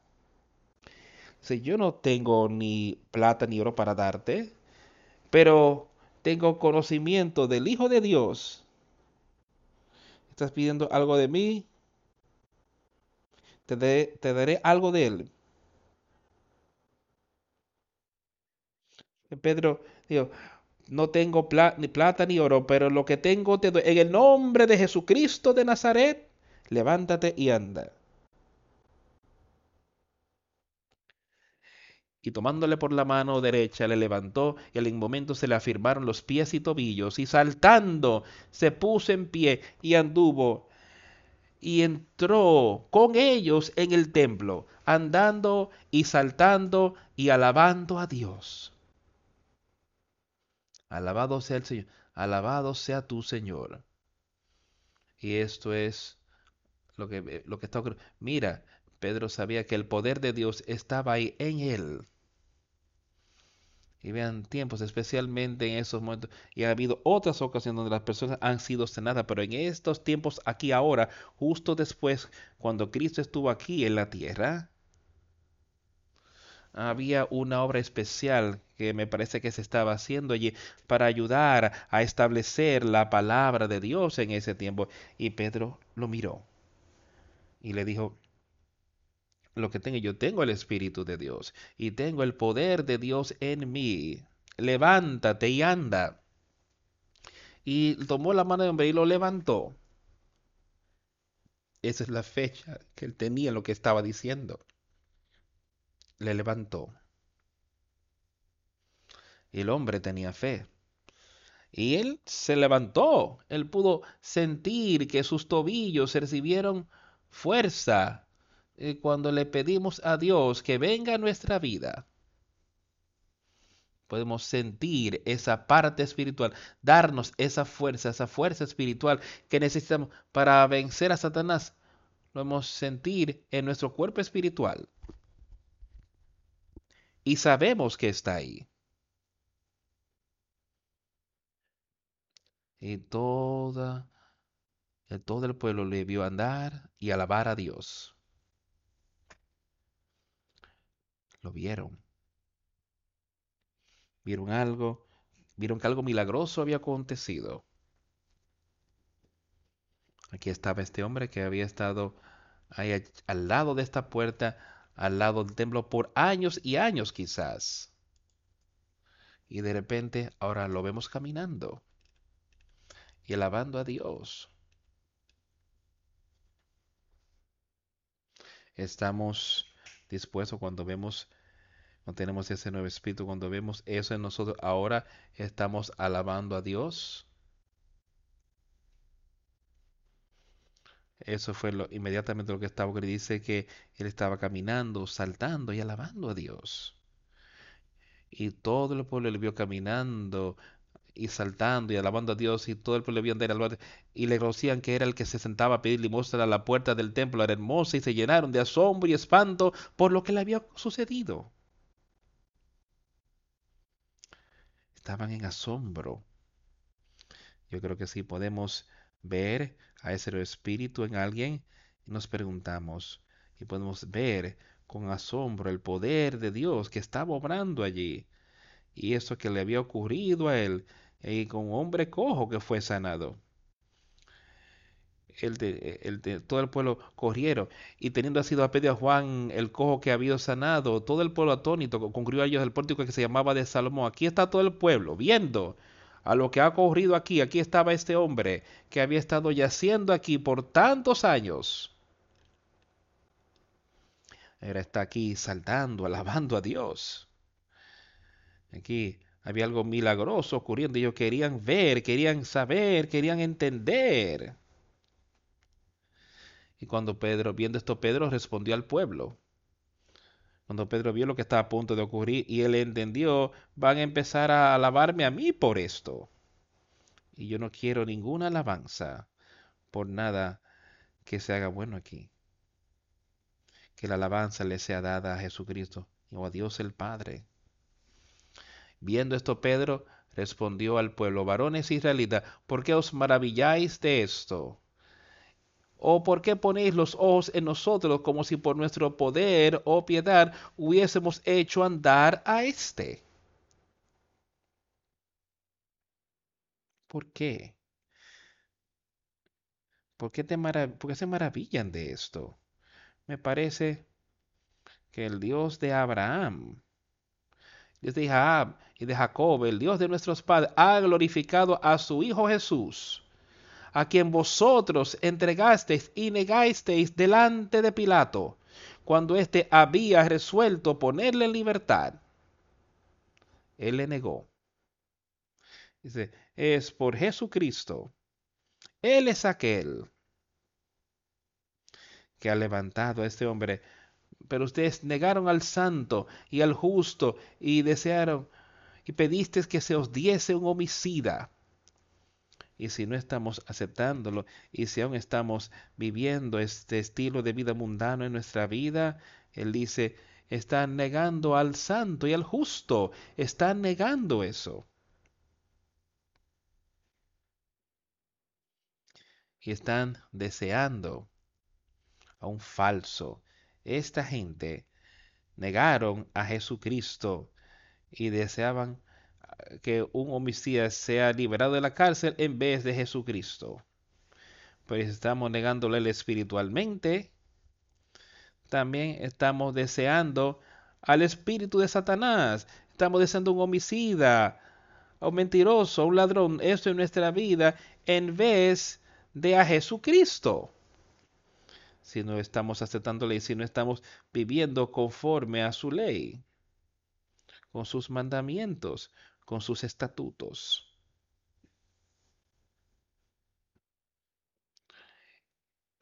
Si yo no tengo ni plata ni oro para darte, pero tengo conocimiento del Hijo de Dios. ¿Estás pidiendo algo de mí? Te, daré algo de él. Pedro dijo, no tengo ni plata ni oro, pero lo que tengo te doy. En el nombre de Jesucristo de Nazaret, levántate y anda. Y tomándole por la mano derecha, le levantó y al momento se le afirmaron los pies y tobillos, y saltando se puso en pie y anduvo y entró con ellos en el templo, andando y saltando y alabando a Dios. Alabado sea el Señor. Alabado sea tu Señor. Y esto es lo que, eh, lo que está ocurriendo. Mira, Pedro sabía que el poder de Dios estaba ahí en él. Y vean tiempos, especialmente en esos momentos. Y ha habido otras ocasiones donde las personas han sido sanadas, pero en estos tiempos, aquí ahora, justo después, cuando Cristo estuvo aquí en la tierra, había una obra especial que me parece que se estaba haciendo allí para ayudar a establecer la palabra de Dios en ese tiempo. Y Pedro lo miró y le dijo, lo que tengo, yo tengo el Espíritu de Dios y tengo el poder de Dios en mí. Levántate y anda. Y tomó la mano de hombre y lo levantó. Esa es la fecha que él tenía lo que estaba diciendo le levantó. Y el hombre tenía fe. Y él se levantó. Él pudo sentir que sus tobillos recibieron fuerza eh, cuando le pedimos a Dios que venga a nuestra vida. Podemos sentir esa parte espiritual, darnos esa fuerza, esa fuerza espiritual que necesitamos para vencer a Satanás. Lo hemos sentir en nuestro cuerpo espiritual y sabemos que está ahí. Y todo el pueblo le vio andar y alabar a Dios. Lo vieron. Vieron algo Vieron que algo milagroso había acontecido. Aquí estaba este hombre que había estado al lado de esta puerta, al lado del templo por años y años quizás. Y de repente ahora lo vemos caminando y alabando a Dios. Estamos dispuestos cuando vemos, cuando tenemos ese nuevo espíritu, cuando vemos eso en nosotros, ahora estamos alabando a Dios. Eso fue lo, inmediatamente lo que estaba, que dice que él estaba caminando, saltando y alabando a Dios. Y todo el pueblo le vio caminando y saltando y alabando a Dios y todo el pueblo le vio andar al y le conocían que era el que se sentaba a pedir limosna a la puerta del templo, era hermosa y se llenaron de asombro y espanto por lo que le había sucedido. Estaban en asombro. Yo creo que sí podemos ver a ese espíritu en alguien y nos preguntamos y podemos ver con asombro el poder de Dios que estaba obrando allí y eso que le había ocurrido a él y con un hombre cojo que fue sanado. El de, el todo el pueblo corrieron y teniendo sido a pedir a Juan el cojo que había sanado, todo el pueblo atónito concluyó a ellos el pórtico que se llamaba de Salomón. Aquí está todo el pueblo viendo a lo que ha ocurrido aquí. Aquí estaba este hombre que había estado yaciendo aquí por tantos años. Ahora está aquí saltando, alabando a Dios. Aquí había algo milagroso ocurriendo. Ellos querían ver, querían saber, querían entender. Y cuando Pedro, viendo esto, Pedro respondió al pueblo. Cuando Pedro vio lo que estaba a punto de ocurrir y él entendió, van a empezar a alabarme a mí por esto. Y yo no quiero ninguna alabanza por nada que se haga bueno aquí. Que la alabanza le sea dada a Jesucristo o a Dios el Padre. Viendo esto, Pedro respondió al pueblo, varones israelitas, ¿por qué os maravilláis de esto? ¿O por qué ponéis los ojos en nosotros como si por nuestro poder o piedad hubiésemos hecho andar a éste? ¿Por qué? ¿Por qué, te ¿Por qué se maravillan de esto? Me parece que el Dios de Abraham, Dios de Jacob y de Jacob, el Dios de nuestros padres, ha glorificado a su Hijo Jesús a quien vosotros entregasteis y negasteis delante de Pilato, cuando éste había resuelto ponerle en libertad. Él le negó. Dice, es por Jesucristo. Él es aquel que ha levantado a este hombre. Pero ustedes negaron al santo y al justo y desearon y pedisteis que se os diese un homicida y si no estamos aceptándolo y si aún estamos viviendo este estilo de vida mundano en nuestra vida, Él dice, están negando al santo y al justo, están negando eso. Y están deseando a un falso. Esta gente negaron a Jesucristo y deseaban que un homicida sea liberado de la cárcel en vez de Jesucristo. Pues estamos negándole espiritualmente. También estamos deseando al espíritu de Satanás. Estamos deseando un homicida, un mentiroso, un ladrón. Eso en nuestra vida en vez de a Jesucristo. Si no estamos aceptando ley, si no estamos viviendo conforme a su ley, con sus mandamientos, con sus estatutos.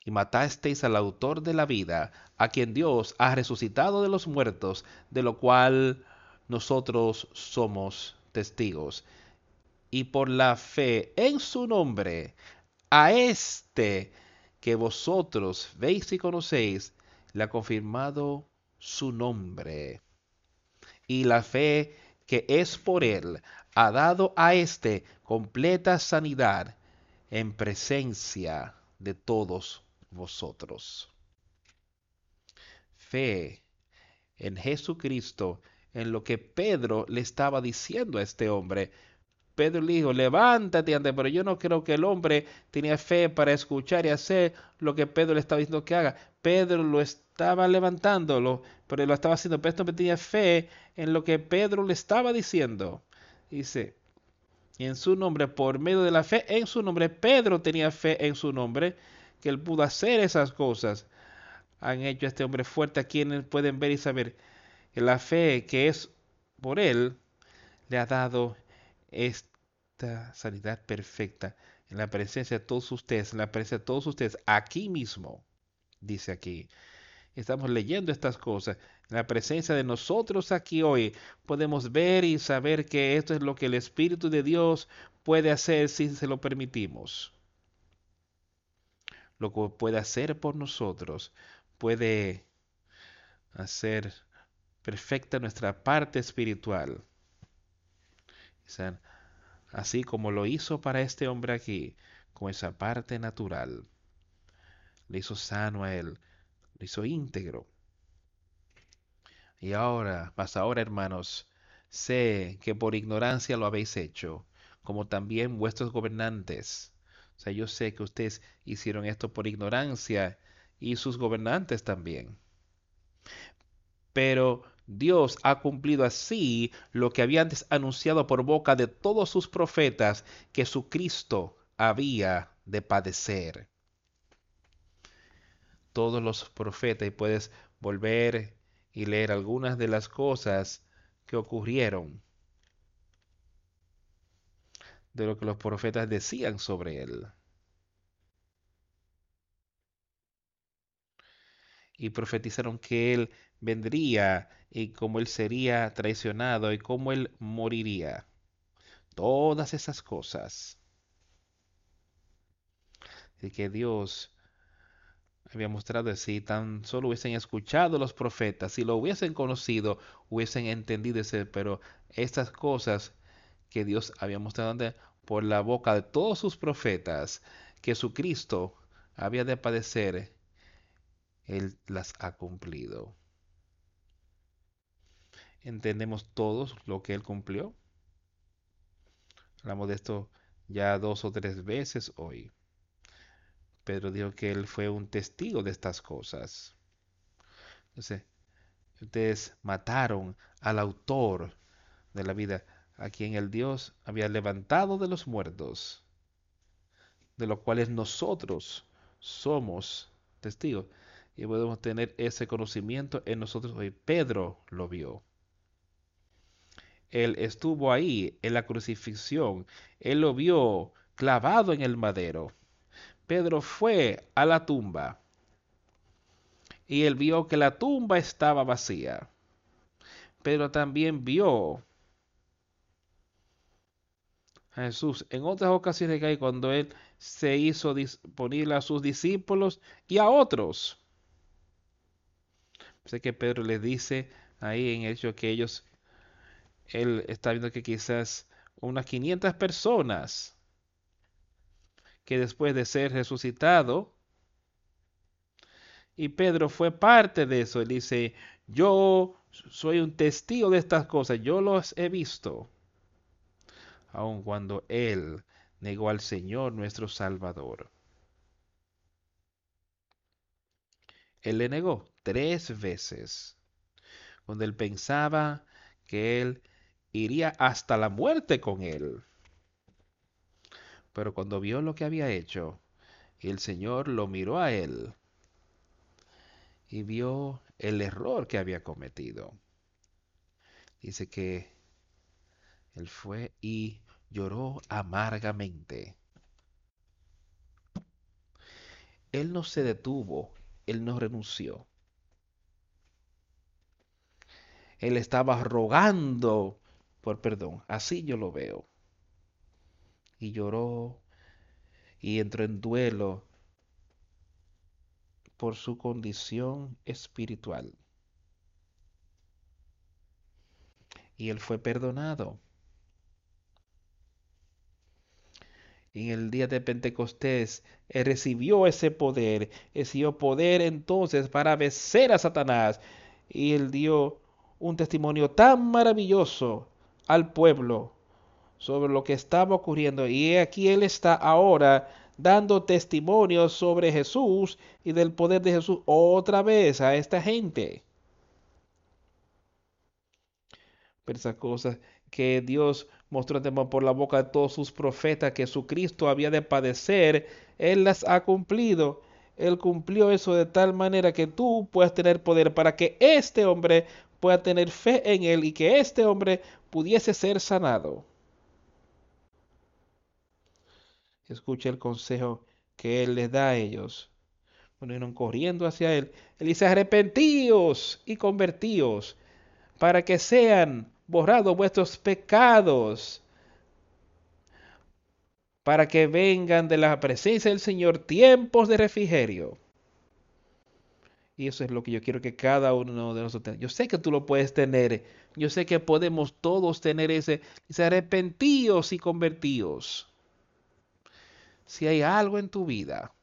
Y matasteis al autor de la vida, a quien Dios ha resucitado de los muertos, de lo cual nosotros somos testigos. Y por la fe en su nombre, a este que vosotros veis y conocéis, le ha confirmado su nombre. Y la fe que es por él, ha dado a éste completa sanidad en presencia de todos vosotros. Fe en Jesucristo, en lo que Pedro le estaba diciendo a este hombre, Pedro le dijo, levántate ande, pero yo no creo que el hombre tenía fe para escuchar y hacer lo que Pedro le estaba diciendo que haga. Pedro lo estaba levantándolo, pero lo estaba haciendo, pero no tenía fe en lo que Pedro le estaba diciendo. Dice, en su nombre, por medio de la fe en su nombre, Pedro tenía fe en su nombre, que él pudo hacer esas cosas. Han hecho a este hombre fuerte a quienes pueden ver y saber que la fe que es por él le ha dado esta sanidad perfecta en la presencia de todos ustedes, en la presencia de todos ustedes, aquí mismo, dice aquí. Estamos leyendo estas cosas. En la presencia de nosotros aquí hoy podemos ver y saber que esto es lo que el Espíritu de Dios puede hacer si se lo permitimos. Lo que puede hacer por nosotros puede hacer perfecta nuestra parte espiritual. Así como lo hizo para este hombre aquí, con esa parte natural. Le hizo sano a él, lo hizo íntegro. Y ahora, más ahora, hermanos, sé que por ignorancia lo habéis hecho, como también vuestros gobernantes. O sea, yo sé que ustedes hicieron esto por ignorancia y sus gobernantes también. Pero Dios ha cumplido así lo que había antes anunciado por boca de todos sus profetas que su Cristo había de padecer. Todos los profetas, y puedes volver y leer algunas de las cosas que ocurrieron, de lo que los profetas decían sobre él. Y profetizaron que él vendría y cómo él sería traicionado y cómo él moriría. Todas esas cosas. Y que Dios había mostrado si tan solo hubiesen escuchado los profetas, si lo hubiesen conocido, hubiesen entendido ese, pero estas cosas que Dios había mostrado por la boca de todos sus profetas, que su Cristo había de padecer, Él las ha cumplido. ¿Entendemos todos lo que Él cumplió? Hablamos de esto ya dos o tres veces hoy. Pedro dijo que él fue un testigo de estas cosas. Entonces, ustedes mataron al autor de la vida, a quien el Dios había levantado de los muertos, de los cuales nosotros somos testigos. Y podemos tener ese conocimiento en nosotros hoy. Pedro lo vio. Él estuvo ahí en la crucifixión. Él lo vio clavado en el madero. Pedro fue a la tumba y él vio que la tumba estaba vacía. Pedro también vio a Jesús en otras ocasiones que hay cuando él se hizo disponible a sus discípulos y a otros. Sé que Pedro les dice ahí en el hecho que ellos, él está viendo que quizás unas 500 personas que después de ser resucitado, y Pedro fue parte de eso, él dice, yo soy un testigo de estas cosas, yo los he visto, aun cuando él negó al Señor nuestro Salvador. Él le negó tres veces, cuando él pensaba que él iría hasta la muerte con él. Pero cuando vio lo que había hecho, el Señor lo miró a él y vio el error que había cometido. Dice que él fue y lloró amargamente. Él no se detuvo, él no renunció. Él estaba rogando por perdón, así yo lo veo y lloró y entró en duelo por su condición espiritual. Y él fue perdonado. En el día de Pentecostés, él recibió ese poder, recibió poder entonces para vencer a Satanás. Y él dio un testimonio tan maravilloso al pueblo sobre lo que estaba ocurriendo. Y aquí Él está ahora dando testimonio sobre Jesús y del poder de Jesús otra vez a esta gente. Pero esas cosas que Dios mostró por la boca de todos sus profetas que Jesucristo había de padecer, Él las ha cumplido. Él cumplió eso de tal manera que tú puedas tener poder para que este hombre pueda tener fe en Él y que este hombre pudiese ser sanado. Escucha el consejo que Él les da a ellos. Vinieron corriendo hacia Él. Él dice, arrepentíos y convertíos para que sean borrados vuestros pecados, para que vengan de la presencia del Señor tiempos de refrigerio. Y eso es lo que yo quiero que cada uno de nosotros tenga. Yo sé que tú lo puedes tener. Yo sé que podemos todos tener ese, ese arrepentíos y convertíos si hay algo en tu vida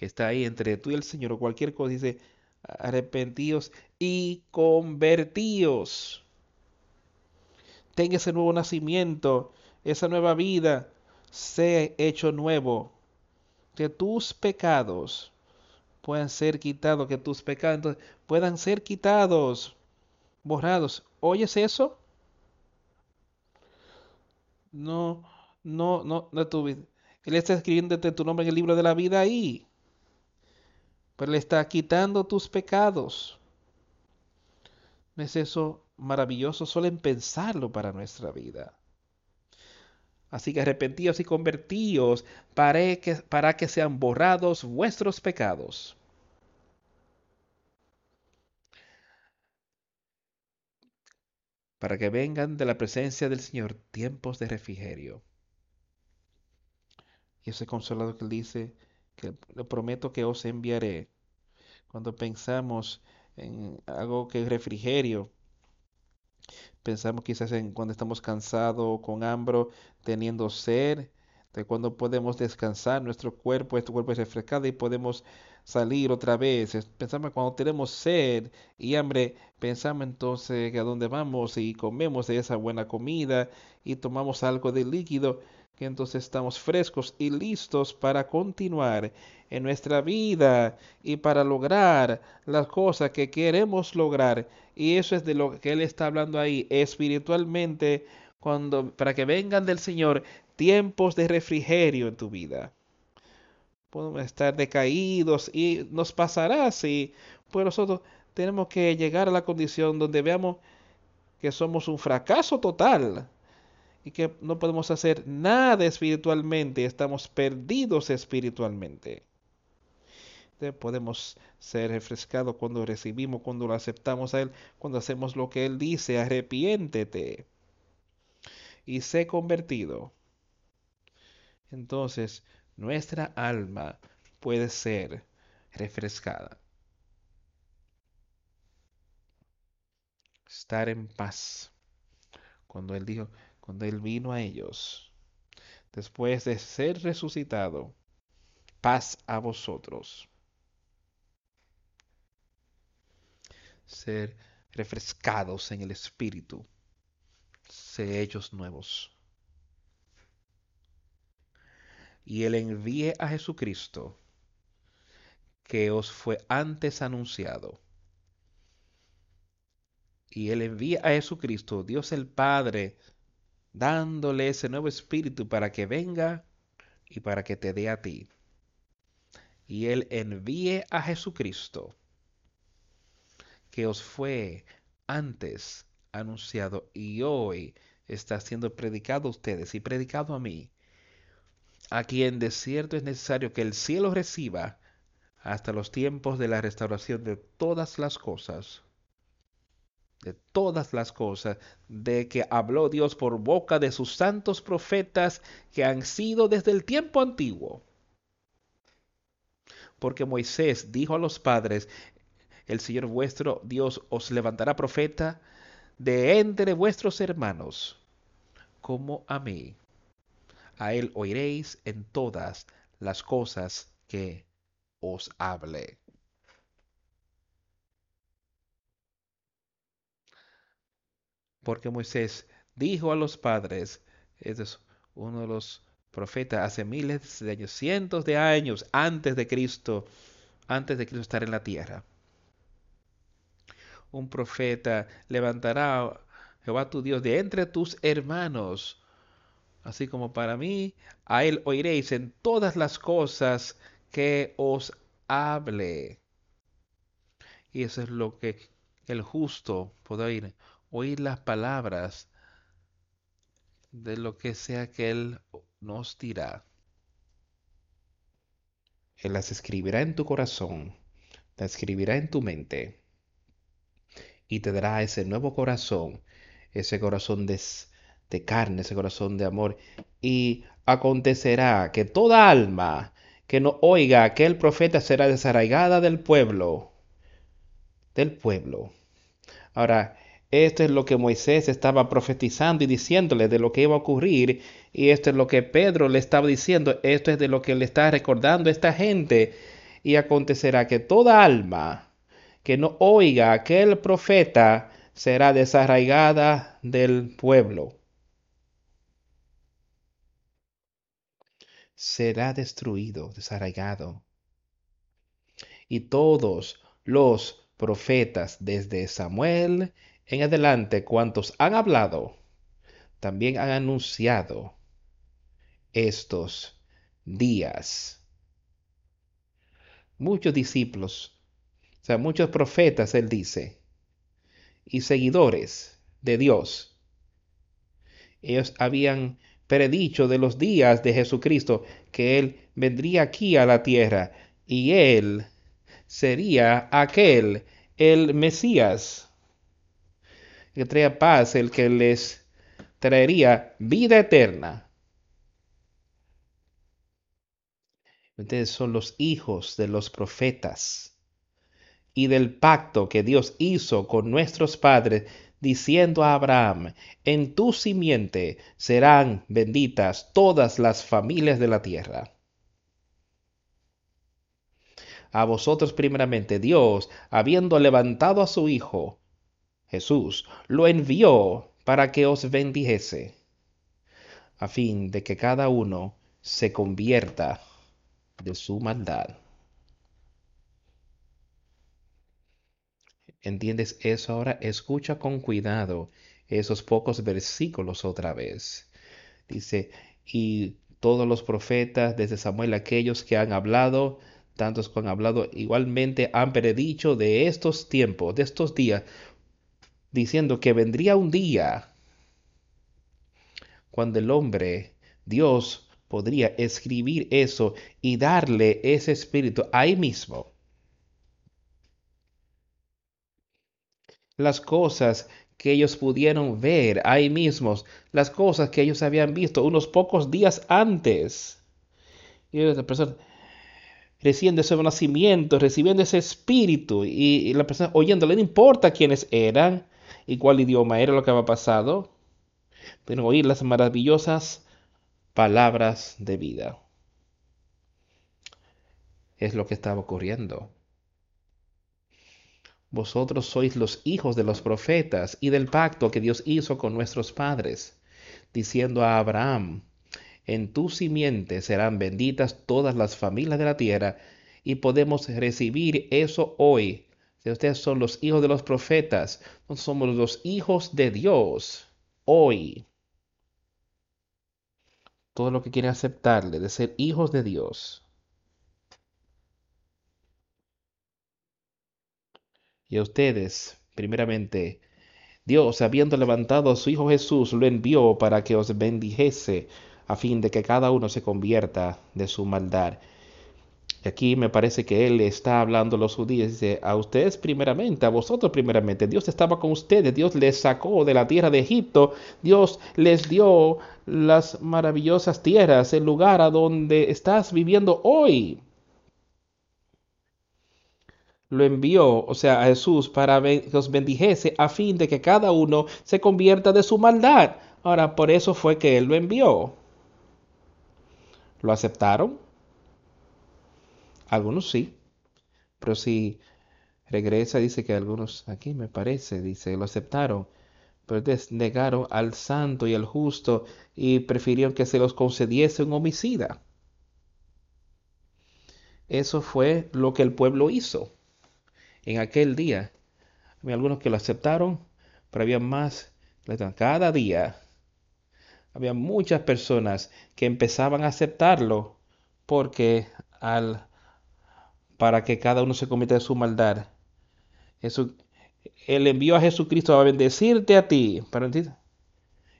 que está ahí entre tú y el Señor o cualquier cosa, dice, arrepentíos y convertíos. Tenga ese nuevo nacimiento, esa nueva vida, sea hecho nuevo. Que tus pecados puedan ser quitados, que tus pecados puedan ser quitados, borrados. ¿Oyes eso? No, no, no, no tu vida. Él está escribiéndote tu nombre en el libro de la vida ahí. Pero Él está quitando tus pecados. ¿No es eso maravilloso solo en pensarlo para nuestra vida? Así que arrepentíos y convertíos para que, para que sean borrados vuestros pecados. Para que vengan de la presencia del Señor tiempos de refrigerio ese consolado que dice, que le prometo que os enviaré. Cuando pensamos en algo que es refrigerio, pensamos quizás en cuando estamos cansados, con hambre, teniendo sed, de cuando podemos descansar, nuestro cuerpo, este cuerpo es refrescado y podemos salir otra vez. Pensamos cuando tenemos sed y hambre, pensamos entonces que a dónde vamos y comemos esa buena comida y tomamos algo de líquido que entonces estamos frescos y listos para continuar en nuestra vida y para lograr las cosas que queremos lograr. Y eso es de lo que él está hablando ahí espiritualmente cuando para que vengan del Señor tiempos de refrigerio en tu vida. Podemos estar decaídos y nos pasará así, pues nosotros tenemos que llegar a la condición donde veamos que somos un fracaso total y que no podemos hacer nada espiritualmente, estamos perdidos espiritualmente. podemos ser refrescados cuando recibimos, cuando lo aceptamos a Él, cuando hacemos lo que Él dice, arrepiéntete y sé convertido. Entonces, nuestra alma puede ser refrescada. Estar en paz. Cuando Él dijo, cuando Él vino a ellos, después de ser resucitado, paz a vosotros. Ser refrescados en el Espíritu, ser hechos nuevos. Y Él envíe a Jesucristo, que os fue antes anunciado. Y Él envía a Jesucristo, Dios el Padre, dándole ese nuevo espíritu para que venga y para que te dé a ti. Y Él envíe a Jesucristo, que os fue antes anunciado y hoy está siendo predicado a ustedes y predicado a mí, a quien de cierto es necesario que el cielo reciba hasta los tiempos de la restauración de todas las cosas de todas las cosas de que habló Dios por boca de sus santos profetas que han sido desde el tiempo antiguo. Porque Moisés dijo a los padres, el Señor vuestro Dios os levantará profeta de entre vuestros hermanos, como a mí. A él oiréis en todas las cosas que os hable. Porque Moisés dijo a los padres, es uno de los profetas hace miles de años, cientos de años antes de Cristo, antes de Cristo estar en la tierra. Un profeta levantará Jehová tu Dios de entre tus hermanos, así como para mí, a él oiréis en todas las cosas que os hable. Y eso es lo que el justo puede oír, oír las palabras de lo que sea que Él nos dirá. Él las escribirá en tu corazón, las escribirá en tu mente y te dará ese nuevo corazón, ese corazón de, carne, ese corazón de amor. Y acontecerá que toda alma que no oiga aquel profeta será desarraigada del pueblo, del pueblo. Ahora, esto es lo que Moisés estaba profetizando y diciéndole de lo que iba a ocurrir. Y esto es lo que Pedro le estaba diciendo. Esto es de lo que le está recordando a esta gente. Y acontecerá que toda alma que no oiga a aquel profeta será desarraigada del pueblo. Será destruido, desarraigado. Y todos los profetas desde Samuel en adelante, cuantos han hablado, también han anunciado estos días. Muchos discípulos, o sea, muchos profetas, él dice, y seguidores de Dios, ellos habían predicho de los días de Jesucristo que Él vendría aquí a la tierra y Él sería aquel, el Mesías que traía paz, el que les traería vida eterna. Ustedes son los hijos de los profetas y del pacto que Dios hizo con nuestros padres, diciendo a Abraham, en tu simiente serán benditas todas las familias de la tierra. A vosotros primeramente Dios, habiendo levantado a su Hijo, Jesús lo envió para que os bendijese, a fin de que cada uno se convierta de su maldad. ¿Entiendes eso ahora? Escucha con cuidado esos pocos versículos otra vez. Dice, y todos los profetas desde Samuel, aquellos que han hablado, tantos que han hablado, igualmente han predicho de estos tiempos, de estos días, diciendo que vendría un día cuando el hombre, Dios, podría escribir eso y darle ese espíritu ahí mismo. Las cosas que ellos pudieron ver ahí mismos, las cosas que ellos habían visto unos pocos días antes. Y la persona recibiendo ese nacimiento, recibiendo ese espíritu, y, la persona oyéndole, no importa quiénes eran, y cuál idioma era lo que había pasado, pero oír las maravillosas palabras de vida. Es lo que estaba ocurriendo. Vosotros sois los hijos de los profetas y del pacto que Dios hizo con nuestros padres, diciendo a Abraham, en tu simiente serán benditas todas las familias de la tierra, y podemos recibir eso hoy ustedes son los hijos de los profetas, nosotros somos los hijos de Dios hoy. Todo lo que quieren aceptarle, de ser hijos de Dios. Y a ustedes, primeramente, Dios, habiendo levantado a su Hijo Jesús, lo envió para que os bendijese, a fin de que cada uno se convierta de su maldad Aquí me parece que él está hablando a los judíos, dice, a ustedes primeramente, a vosotros primeramente, Dios estaba con ustedes, Dios les sacó de la tierra de Egipto, Dios les dio las maravillosas tierras, el lugar a donde estás viviendo hoy. Lo envió, o sea, a Jesús para que os bendijese a fin de que cada uno se convierta de su maldad. Ahora, por eso fue que Él lo envió. ¿Lo aceptaron? Algunos sí, pero si regresa, dice que algunos, aquí me parece, dice, lo aceptaron, pero negaron al santo y al justo y prefirieron que se los concediese un homicida. Eso fue lo que el pueblo hizo en aquel día. Había algunos que lo aceptaron, pero había más. Cada día había muchas personas que empezaban a aceptarlo porque al para que cada uno se cometa de su maldad. Eso, él envió a Jesucristo a bendecirte a ti. Para Él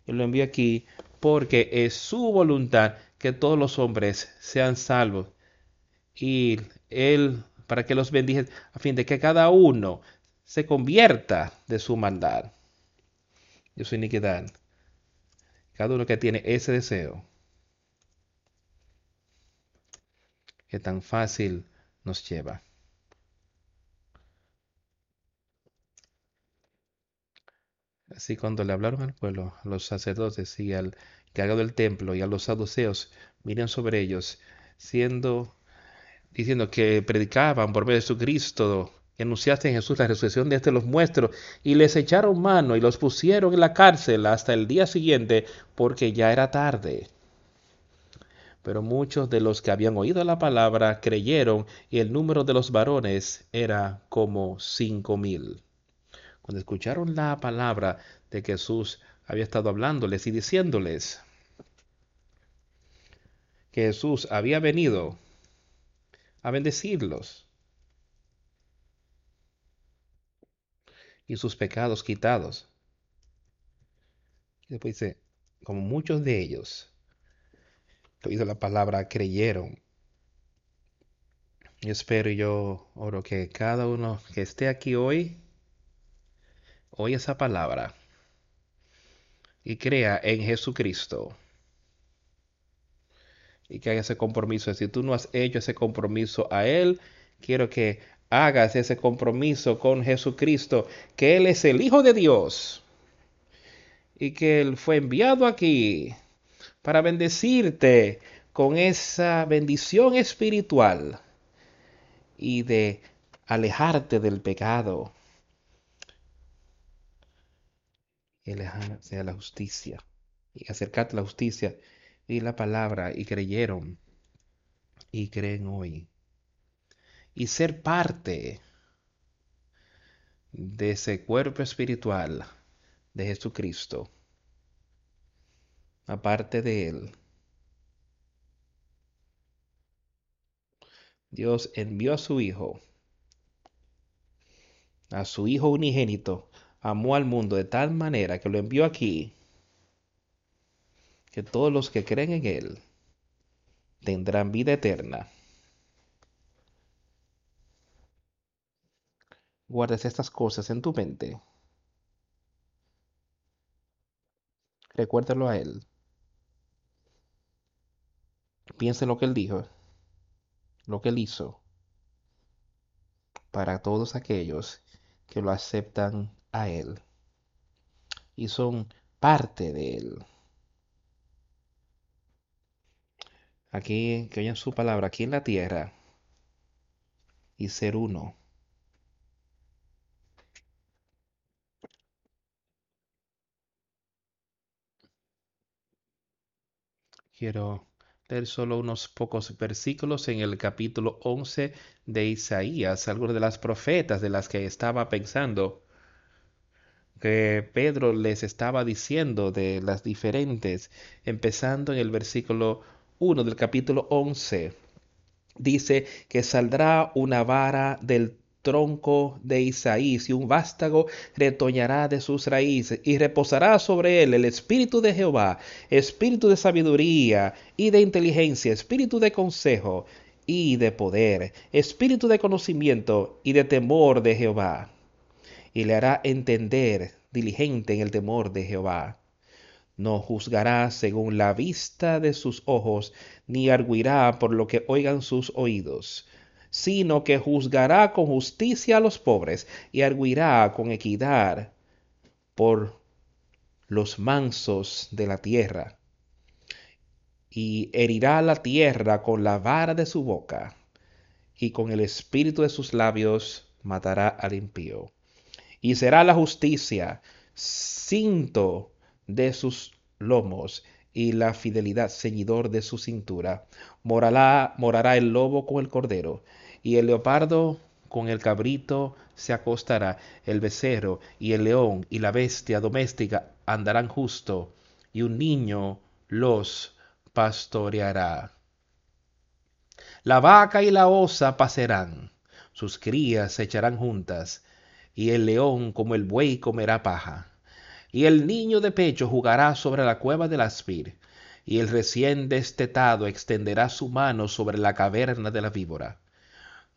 lo envió aquí porque es su voluntad que todos los hombres sean salvos. Y Él, para que los bendiga, a fin de que cada uno se convierta de su maldad, de su iniquidad. Cada uno que tiene ese deseo. Que tan fácil lleva. Así cuando le hablaron al pueblo, a los sacerdotes y al cargado del templo y a los saduceos, miran sobre ellos, siendo, diciendo que predicaban por medio de Jesucristo, que anunciaste en Jesús la resurrección de este los muestros, y les echaron mano y los pusieron en la cárcel hasta el día siguiente, porque ya era tarde. Pero muchos de los que habían oído la palabra creyeron, y el número de los varones era como cinco mil. Cuando escucharon la palabra de Jesús, había estado hablándoles y diciéndoles que Jesús había venido a bendecirlos y sus pecados quitados. Y después dice, como muchos de ellos oído la palabra creyeron. Y espero yo oro que cada uno que esté aquí hoy oye esa palabra y crea en Jesucristo. Y que haga ese compromiso. Si tú no has hecho ese compromiso a Él, quiero que hagas ese compromiso con Jesucristo, que Él es el Hijo de Dios y que Él fue enviado aquí para bendecirte con esa bendición espiritual y de alejarte del pecado y alejarse a la justicia y acercarte a la justicia y la palabra y creyeron y creen hoy. Y ser parte de ese cuerpo espiritual de Jesucristo aparte de Él. Dios envió a su Hijo, a su Hijo unigénito, amó al mundo de tal manera que lo envió aquí, que todos los que creen en Él tendrán vida eterna. Guardes estas cosas en tu mente. Recuérdalo a Él. Piensa en lo que Él dijo, lo que Él hizo, para todos aquellos que lo aceptan a Él y son parte de Él. Aquí, que oyen su palabra, aquí en la tierra, y ser uno. Quiero leer solo unos pocos versículos en el capítulo 11 de Isaías, algunas de las profetas de las que estaba pensando que Pedro les estaba diciendo de las diferentes, empezando en el versículo 1 del capítulo 11. Dice que saldrá una vara del tronco de Isaías y un vástago retoñará de sus raíces y reposará sobre él el espíritu de Jehová, espíritu de sabiduría y de inteligencia, espíritu de consejo y de poder, espíritu de conocimiento y de temor de Jehová. Y le hará entender diligente en el temor de Jehová. No juzgará según la vista de sus ojos, ni arguirá por lo que oigan sus oídos sino que juzgará con justicia a los pobres y arguirá con equidad por los mansos de la tierra. Y herirá la tierra con la vara de su boca, y con el espíritu de sus labios matará al impío. Y será la justicia cinto de sus lomos y la fidelidad ceñidor de su cintura. Morará, morará el lobo con el cordero y el leopardo con el cabrito se acostará, el becerro y el león y la bestia doméstica andarán justo, y un niño los pastoreará. La vaca y la osa pasarán, sus crías se echarán juntas, y el león como el buey comerá paja. Y el niño de pecho jugará sobre la cueva del aspir, y el recién destetado extenderá su mano sobre la caverna de la víbora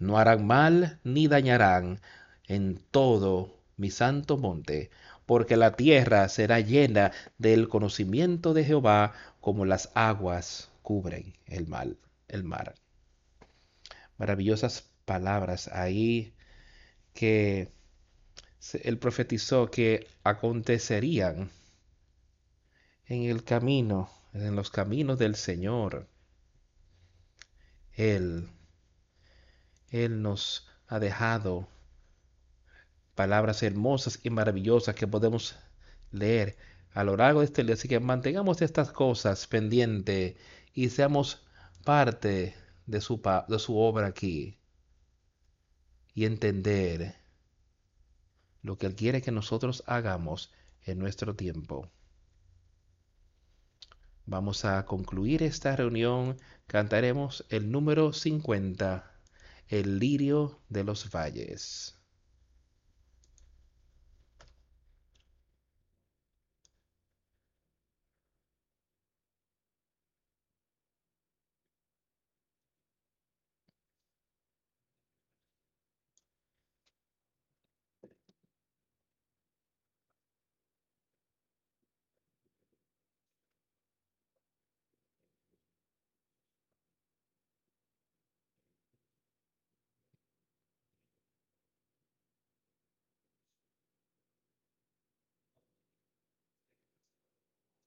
no harán mal ni dañarán en todo mi santo monte, porque la tierra será llena del conocimiento de Jehová como las aguas cubren el, mal, el mar. Maravillosas palabras ahí que él profetizó que acontecerían en el camino, en los caminos del Señor. Él él nos ha dejado palabras hermosas y maravillosas que podemos leer a lo largo de este día. Así que mantengamos estas cosas pendientes y seamos parte de su, de su obra aquí y entender lo que Él quiere que nosotros hagamos en nuestro tiempo. Vamos a concluir esta reunión. Cantaremos el número 50 el lirio de los valles.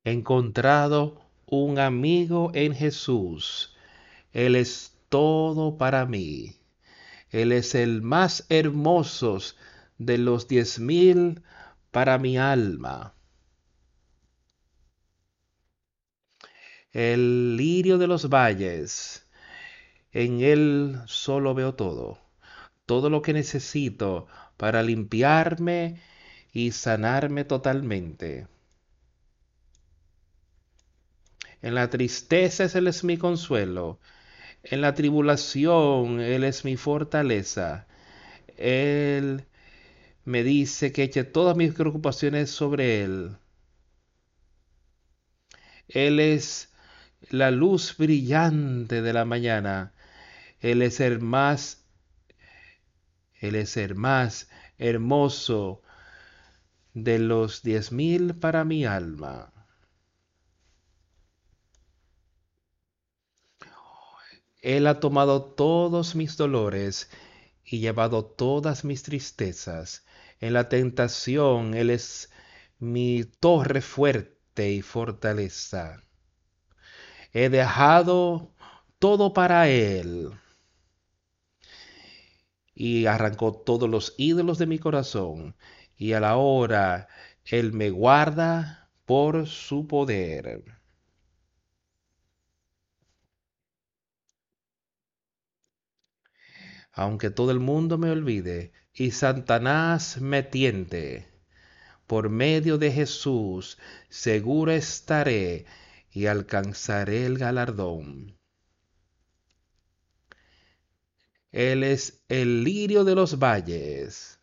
Encontrado un amigo en Jesús. Él es todo para mí. Él es el más hermoso de los diez mil para mi alma. El lirio de los valles. En él solo veo todo. Todo lo que necesito para limpiarme y sanarme totalmente. En la tristeza Él es mi consuelo. En la tribulación Él es mi fortaleza. Él me dice que eche todas mis preocupaciones sobre Él. Él es la luz brillante de la mañana. Él es el más, Él es el más hermoso de los diez mil para mi alma. Él ha tomado todos mis dolores y llevado todas mis tristezas. En la tentación Él es mi torre fuerte y fortaleza. He dejado todo para Él y arrancó todos los ídolos de mi corazón y a la hora Él me guarda por su poder. Aunque todo el mundo me olvide y Satanás me tiente. Por medio de Jesús seguro estaré y alcanzaré el galardón. Él es el lirio de los valles,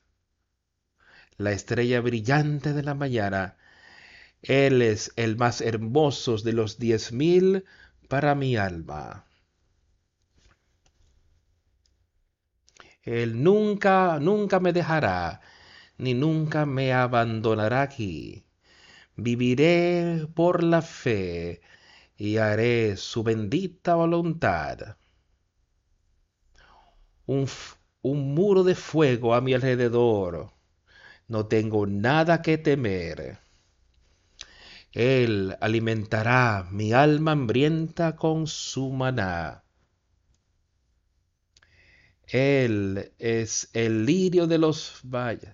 la estrella brillante de la mañana. Él es el más hermoso de los diez mil para mi alma. Él nunca, nunca me dejará, ni nunca me abandonará aquí. Viviré por la fe y haré su bendita voluntad. Un, un muro de fuego a mi alrededor. No tengo nada que temer. Él alimentará mi alma hambrienta con su maná él es el lirio de los valles.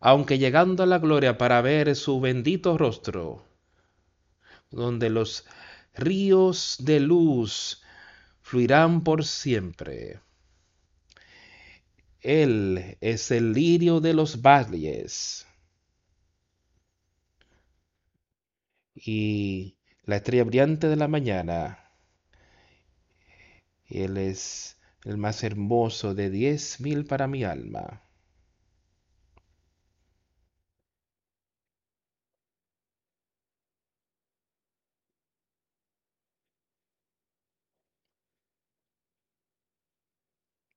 aunque llegando a la gloria para ver su bendito rostro, donde los ríos de luz fluirán por siempre. Él es el lirio de los valles y la estrella brillante de la mañana. Él es el más hermoso de diez mil para mi alma.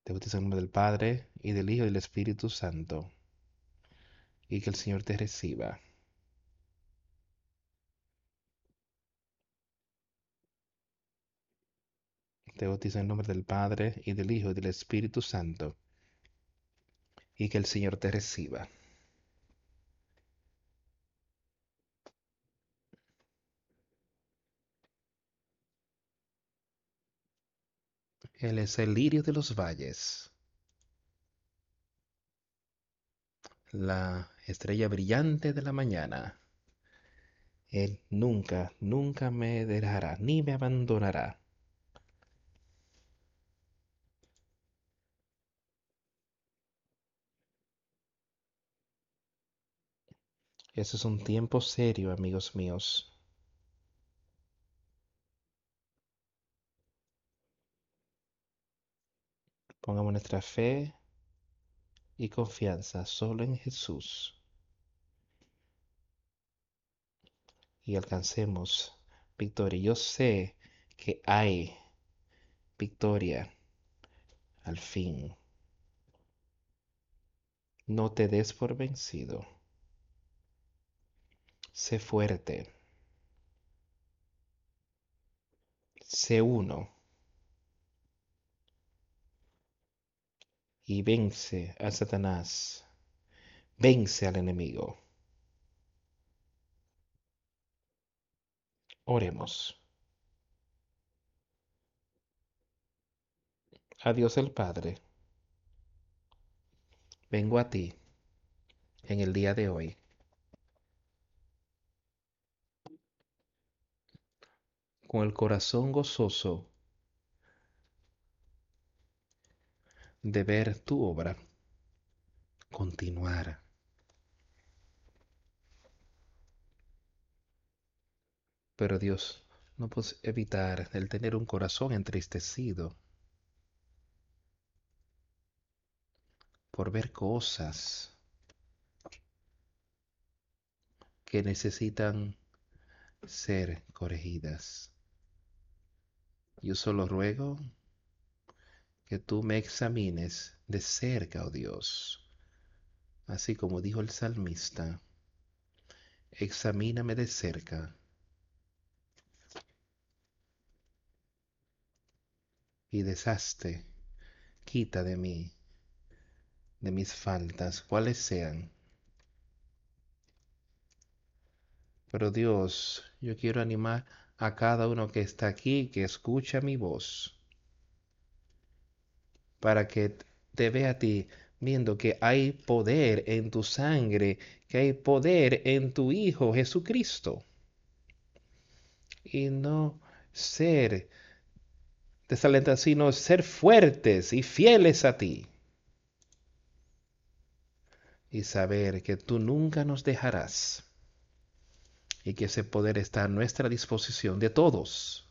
Te en nombre del Padre, y del Hijo, y del Espíritu Santo. Y que el Señor te reciba. Te bautizo en nombre del Padre, y del Hijo, y del Espíritu Santo. Y que el Señor te reciba. Él es el lirio de los valles, la estrella brillante de la mañana. Él nunca, nunca me dejará, ni me abandonará. Ese es un tiempo serio, amigos míos. Pongamos nuestra fe y confianza solo en Jesús y alcancemos victoria. Yo sé que hay victoria al fin. No te des por vencido. Sé fuerte. Sé uno. y vence a Satanás, vence al enemigo. Oremos. A Dios el Padre, vengo a ti en el día de hoy. Con el corazón gozoso de ver tu obra continuar. Pero Dios, no puedes evitar el tener un corazón entristecido por ver cosas que necesitan ser corregidas. Yo solo ruego que tú me examines de cerca, oh Dios. Así como dijo el salmista, examíname de cerca. Y deshazte, quita de mí, de mis faltas, cuales sean. Pero Dios, yo quiero animar a cada uno que está aquí, que escucha mi voz para que te vea a ti viendo que hay poder en tu sangre, que hay poder en tu Hijo Jesucristo. Y no ser desalentados, sino ser fuertes y fieles a ti. Y saber que tú nunca nos dejarás. Y que ese poder está a nuestra disposición de todos.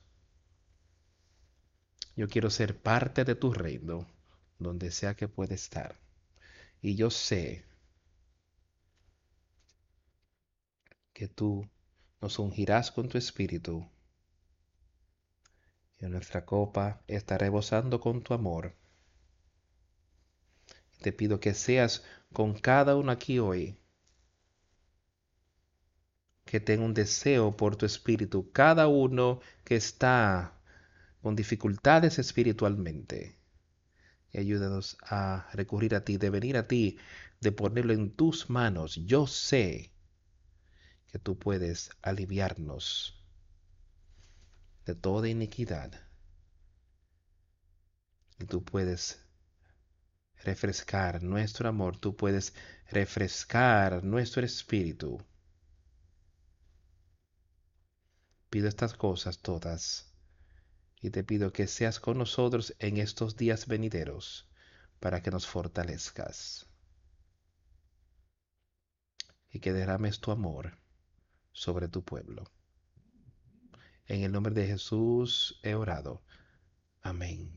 Yo quiero ser parte de tu reino donde sea que pueda estar. Y yo sé que tú nos ungirás con tu espíritu. Y nuestra copa está rebosando con tu amor. Te pido que seas con cada uno aquí hoy. Que tenga un deseo por tu espíritu. Cada uno que está con dificultades espiritualmente y ayúdanos a recurrir a ti, de venir a ti, de ponerlo en tus manos. Yo sé que tú puedes aliviarnos de toda iniquidad. Y tú puedes refrescar nuestro amor, tú puedes refrescar nuestro espíritu. Pido estas cosas todas y te pido que seas con nosotros en estos días venideros para que nos fortalezcas y que derrames tu amor sobre tu pueblo. En el nombre de Jesús he orado. Amén.